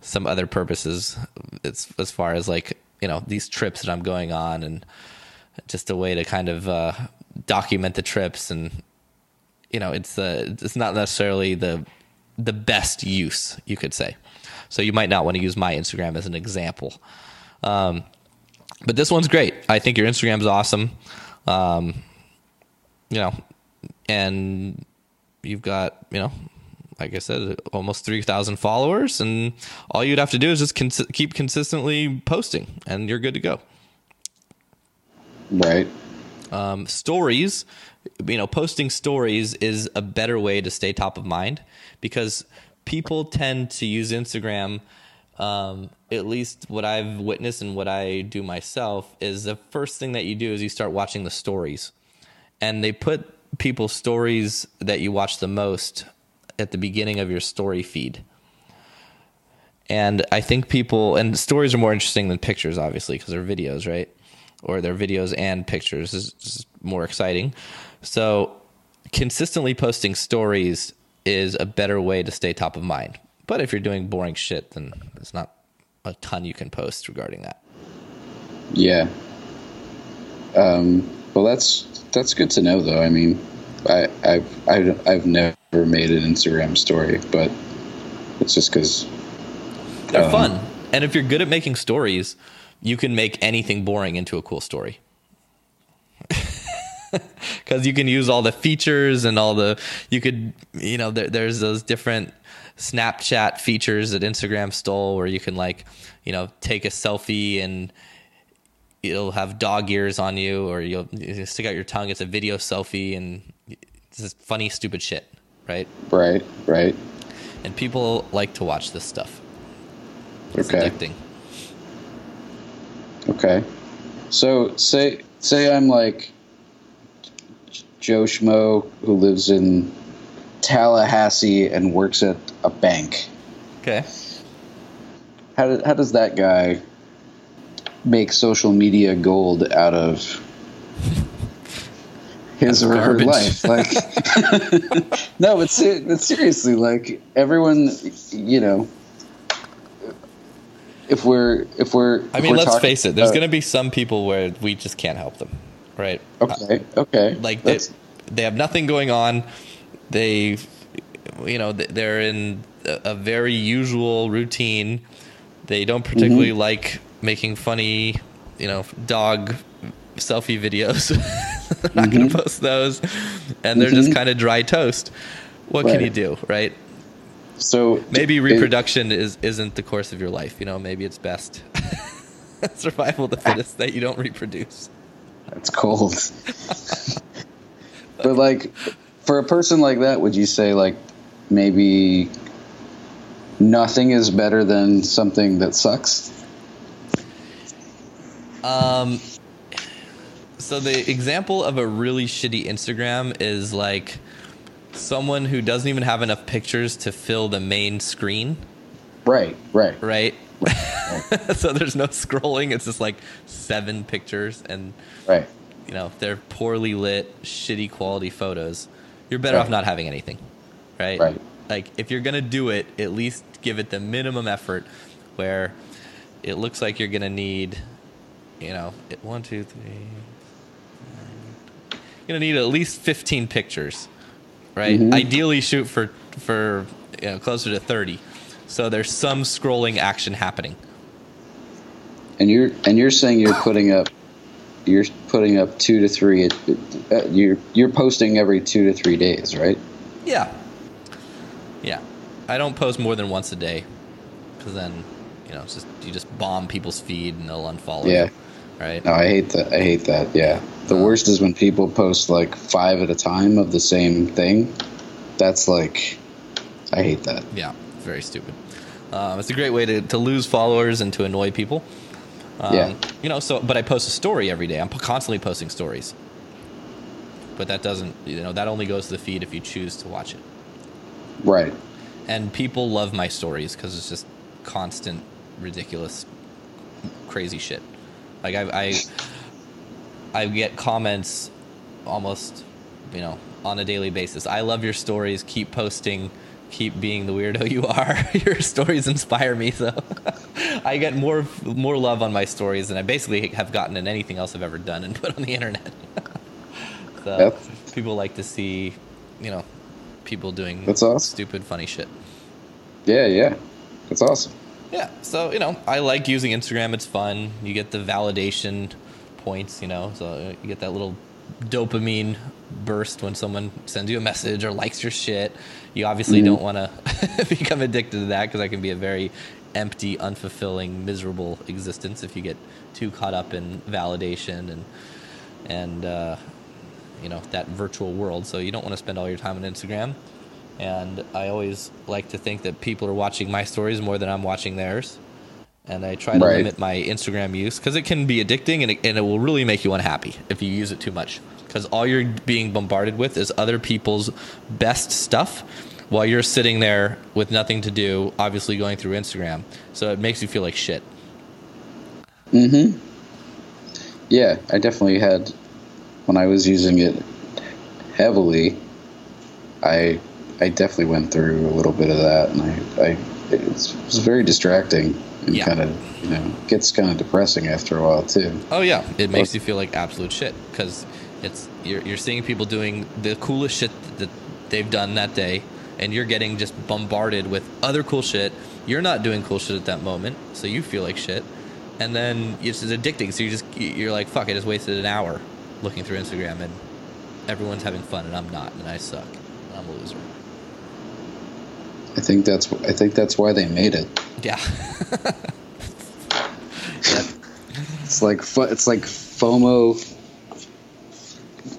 some other purposes. It's as far as like you know these trips that I'm going on and just a way to kind of uh, document the trips and you know it's uh, it's not necessarily the the best use you could say. So you might not want to use my instagram as an example. Um, but this one's great. I think your instagram's awesome. Um, you know and you've got you know like i said almost 3000 followers and all you'd have to do is just cons- keep consistently posting and you're good to go. Right. Um, stories you know posting stories is a better way to stay top of mind because people tend to use instagram um, at least what i've witnessed and what i do myself is the first thing that you do is you start watching the stories and they put people's stories that you watch the most at the beginning of your story feed and I think people and stories are more interesting than pictures, obviously, because they're videos, right? Or they're videos and pictures is is more exciting. So consistently posting stories is a better way to stay top of mind. But if you're doing boring shit, then there's not a ton you can post regarding that. Yeah. Um, well, that's that's good to know, though. I mean, I I've I've, I've never made an Instagram story, but it's just because They're Um, fun. And if you're good at making stories, you can make anything boring into a cool story. Because you can use all the features and all the, you could, you know, there, there's those different Snapchat features that Instagram stole where you can, like, you know, take a selfie and it'll have dog ears on you or you'll you stick out your tongue. It's a video selfie and it's just funny, stupid shit, right? right, right, And people like to watch this stuff. It's Okay. addicting. Okay. So say say I'm like Joe Schmo who lives in Tallahassee and works at a bank. Okay. How do, how does that guy make social media gold out of his or her life? Like, no, but, se- but seriously, like everyone, you know, if we're if we're, I mean, we're let's face it. There's going to be some people where we just can't help them, right? okay, okay, Like they, they have nothing going on. They, you know, they're in a very usual routine. They don't particularly Mm-hmm. like making funny, you know, dog selfie videos. they're not going to post those, and they're just Mhm. kind of dry toast. What can you do, right? So maybe reproduction is isn't the course of your life. You know, maybe it's best survival of the fittest that you don't reproduce. It's cold. but like, for a person like that, would you say like maybe nothing is better than something that sucks? Um, so the example of a really shitty Instagram is like someone who doesn't even have enough pictures to fill the main screen, Right, right, right? so there's no scrolling. It's just like seven pictures, and right. you know they're poorly lit, shitty quality photos. You're better Right. off not having anything, right? Right. Like if you're gonna do it, at least give it the minimum effort, where it looks like you're gonna need, you know, it, one, two, three. You're gonna need at least 15 pictures, right? Mhm. Ideally, shoot for for you know closer to 30, so there's some scrolling action happening. And you're and you're saying you're putting up you're putting up two to three. Uh, you're you're posting every two to three days, right? Yeah. Yeah. I don't post more than once a day because then, you know, it's just you just bomb people's feed and they'll unfollow Yeah. you. Right? No, I hate that. I hate that. Yeah. The worst is when people post like five at a time of the same thing. That's like, I hate that. Yeah. It's very stupid. Um, it's a great way to, to lose followers and to annoy people. Um, Yeah. You know, so, but I post a story every day. I'm constantly posting stories. But that doesn't, you know, that only goes to the feed if you choose to watch it. Right. and people love my stories because it's just constant ridiculous crazy shit like I, I i get comments almost you know on a daily basis i love your stories keep posting keep being the weirdo you are your stories inspire me so i get more more love on my stories than i basically have gotten in anything else i've ever done and put on the internet so Yep. people like to see you know people doing That's awesome. stupid funny shit Yeah. Yeah. That's awesome. Yeah so you know i like using instagram. It's fun. You get the validation points you know so you get that little dopamine burst when someone sends you a message or likes your shit. You obviously don't want to become addicted to that because that can be a very empty unfulfilling miserable existence if you get too caught up in validation and and uh, you know that virtual world. So you don't want to spend all your time on instagram and i always like to think that people are watching my stories more than i'm watching theirs and i try to Right. limit my instagram use because it can be addicting and it, and it will really make you unhappy if you use it too much because all you're being bombarded with is other people's best stuff while you're sitting there with nothing to do obviously going through instagram so it makes you feel like shit Mm-hmm. Yeah, I definitely had when I was using it heavily. I I definitely went through a little bit of that, and I, I it was, very distracting and Yeah. kind of you know gets kind of depressing after a while too. Oh yeah, it makes you feel like absolute shit because it's you're you're seeing people doing the coolest shit that they've done that day, and you're getting just bombarded with other cool shit. You're not doing cool shit at that moment, so you feel like shit, and then it's addicting. So you just you're like, fuck, I just wasted an hour looking through Instagram, and everyone's having fun, and I'm not, and I suck. I'm a loser. I think that's I think that's why they made it. Yeah. yeah. It's like it's like FOMO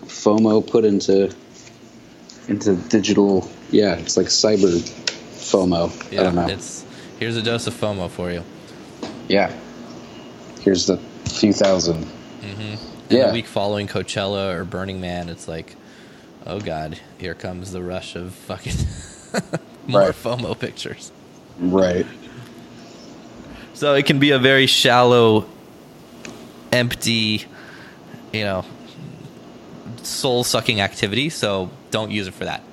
FOMO put into into digital. Yeah, it's like cyber FOMO. I don't know. Yeah. It's here's a dose of FOMO for you. Yeah. Here's the few thousand. Mm-hmm. And Yeah. the week following Coachella or Burning Man, it's like, oh god, here comes the rush of fucking more Right. FOMO pictures. Right. So it can be a very shallow, empty, you know, soul sucking activity. So don't use it for that.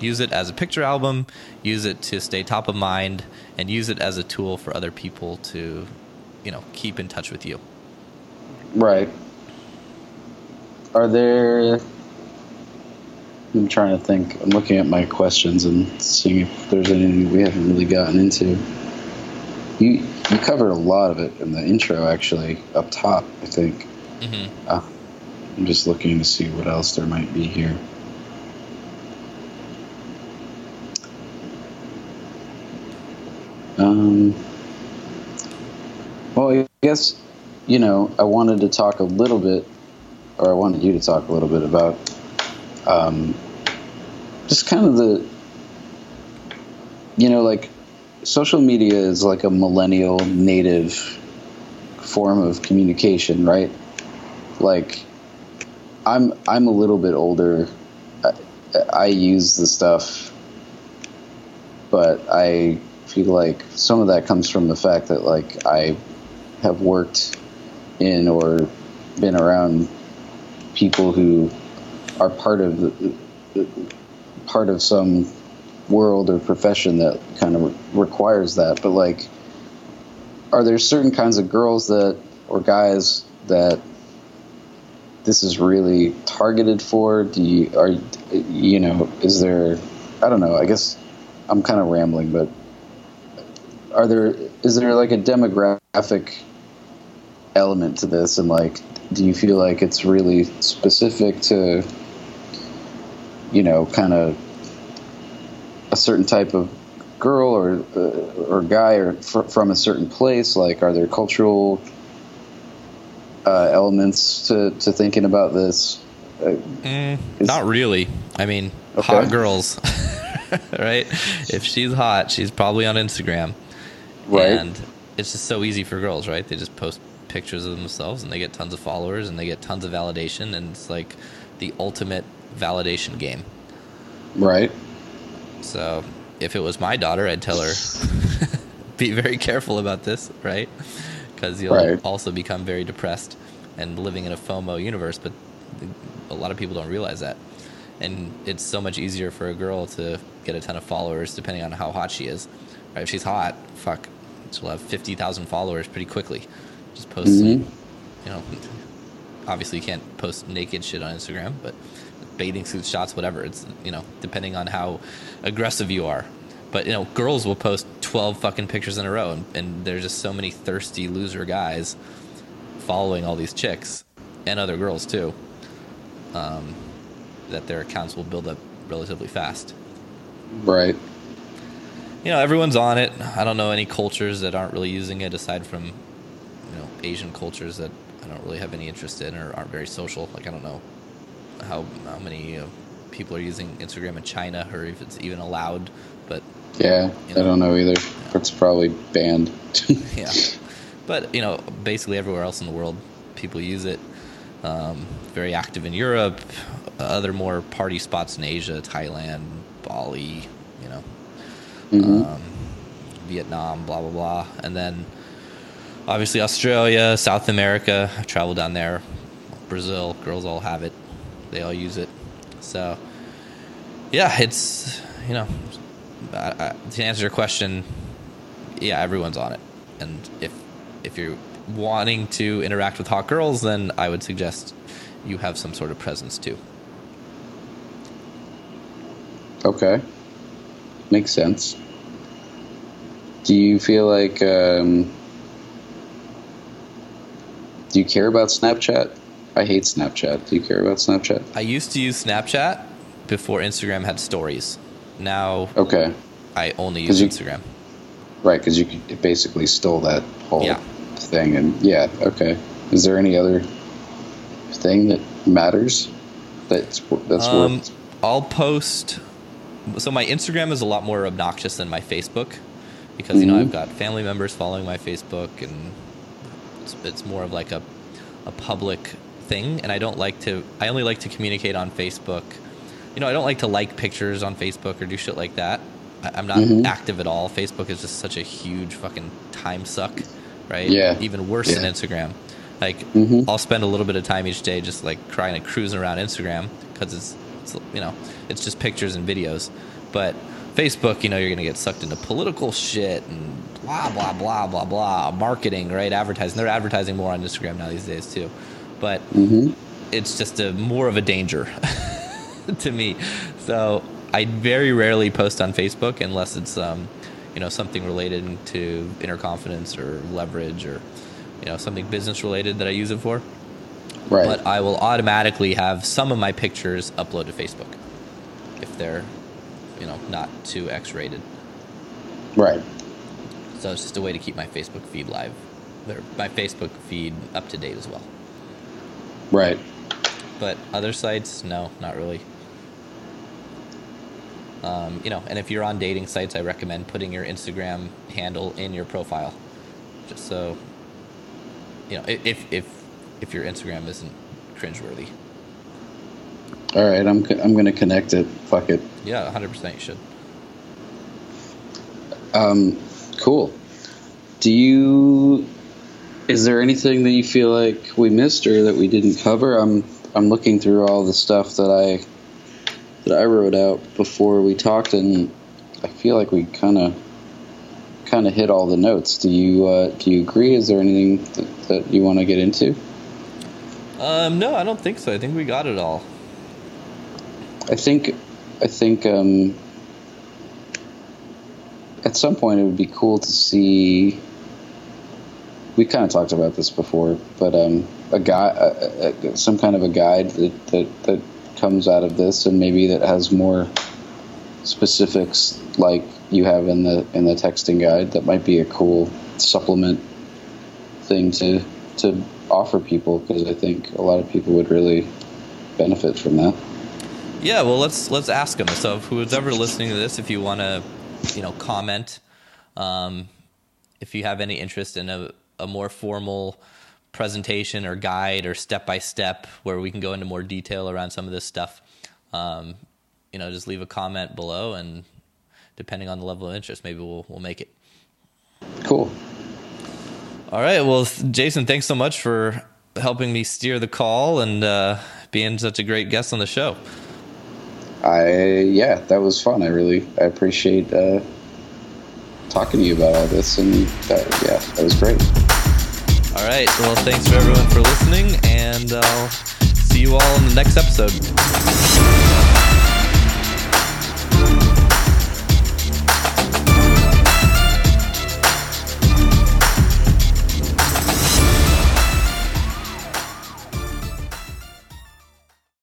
Use it as a picture album, use it to stay top of mind, and use it as a tool for other people to, you know, keep in touch with you. Right. Are there I'm trying to think. I'm looking at my questions and seeing if there's anything we haven't really gotten into. You you covered a lot of it in the intro actually up top, I think. hmm Uh, I'm just looking to see what else there might be here. Um, well, I guess, you know, I wanted to talk a little bit, or I wanted you to talk a little bit about um, just kind of the, you know, like social media is like a millennial native form of communication, right? Like, I'm I'm a little bit older. I, I use the stuff, but I feel like some of that comes from the fact that like I have worked in or been around people who are part of part of some world or profession that kind of requires that. But like, are there certain kinds of girls that or guys that this is really targeted for? Do you are you know is there? I don't know. I guess I'm kind of rambling, but are there is there like a demographic element to this, and like, do you feel like it's really specific to you know kind of a certain type of girl or uh, or guy or fr- from a certain place? Like, are there cultural uh, elements to, to thinking about this? Uh, mm, not really. I mean, okay. hot girls, right? If she's hot, she's probably on Instagram, right? And it's just so easy for girls, right? They just post pictures of themselves and they get tons of followers and they get tons of validation, and it's like the ultimate validation game, right? So if it was my daughter, I'd tell her be very careful about this, right? Because you'll right. also become very depressed and living in a FOMO universe. But a lot of people don't realize that, and it's so much easier for a girl to get a ton of followers depending on how hot she is. Right? If she's hot, fuck, she'll have fifty thousand followers pretty quickly. Just post, mm-hmm. you know. Obviously, you can't post naked shit on Instagram, but bathing suit shots, whatever. It's you know depending on how aggressive you are. But you know, girls will post twelve fucking pictures in a row, and, and there's just so many thirsty loser guys following all these chicks and other girls too. Um, that their accounts will build up relatively fast. Right. You know, everyone's on it. I don't know any cultures that aren't really using it aside from, you know, Asian cultures that I don't really have any interest in or aren't very social. Like I don't know how how many uh, people are using Instagram in China or if it's even allowed. But yeah, you know, I don't know either. Yeah. It's probably banned. yeah, but you know, basically everywhere else in the world, people use it. Um, very active in Europe, other more party spots in Asia, Thailand, Bali, you know, mm-hmm. um, Vietnam, blah blah blah, and then obviously Australia, South America. I've traveled down there, Brazil. Girls all have it. They all use it. So, yeah, it's you know, I, I, to answer your question, yeah, everyone's on it, and if if you're wanting to interact with hot girls, then I would suggest you have some sort of presence too. Okay, makes sense. Do you feel like? Um, do you care about Snapchat? I hate Snapchat. Do you care about Snapchat? I used to use Snapchat before Instagram had stories. Now, okay, I only use you, Instagram. Right, because you basically stole that whole yeah. thing, and yeah, okay. Is there any other thing that matters? That's that's um, worth. I'll post. So my Instagram is a lot more obnoxious than my Facebook because mm-hmm. you know mm-hmm. I've got family members following my Facebook, and it's, it's more of like a a public thing, and I don't like to. I only like to communicate on Facebook. You know, I don't like to like pictures on Facebook or do shit like that. I, am not mm-hmm. active at all. Facebook is just such a huge fucking time suck, right? Yeah. Even worse yeah. than Instagram. Like, mm-hmm. I'll spend a little bit of time each day just like trying to cruising around Instagram because it's, it's, you know, it's just pictures and videos. But Facebook, you know, you're gonna get sucked into political shit and blah blah blah blah blah marketing, right? Advertising. They're advertising more on Instagram now these days too but mm-hmm. it's just a more of a danger to me. So I very rarely post on Facebook unless it's um, you know something related to inner confidence or leverage or you know something business related that I use it for. Right. But I will automatically have some of my pictures upload to Facebook if they're you know not too X rated. Right. So it's just a way to keep my Facebook feed live, my Facebook feed up to date as well. Right. But other sites, no, not really. Um, you know, and if you're on dating sites, I recommend putting your Instagram handle in your profile, just so you know if if if your Instagram isn't cringeworthy. All right, I'm I'm gonna connect it. Fuck it. Yeah, 100 percent you should. Um, cool. Do you? Is there anything that you feel like we missed or that we didn't cover? I'm I'm looking through all the stuff that I that I wrote out before we talked, and I feel like we kind of kind of hit all the notes. Do you uh, do you agree? Is there anything that, that you want to get into? Um, no, I don't think so. I think we got it all. I think I think um, at some point it would be cool to see. We kind of talked about this before, but um, a guy, some kind of a guide that, that that comes out of this, and maybe that has more specifics like you have in the in the texting guide. That might be a cool supplement thing to to offer people because I think a lot of people would really benefit from that. Yeah, well, let's let's ask them. So, if who's ever listening to this, if you want to, you know, comment, um, if you have any interest in a, a more formal presentation or guide or step by step where we can go into more detail around some of this stuff, um, you know, just leave a comment below, and depending on the level of interest, maybe we'll we'll make it. Cool. All right. Well, Jason, thanks so much for helping me steer the call and uh, being such a great guest on the show. I yeah, that was fun. I really I appreciate uh, talking to you about all this, and that, yeah, that was great. All right. Well, thanks for everyone for listening, and I'll see you all in the next episode.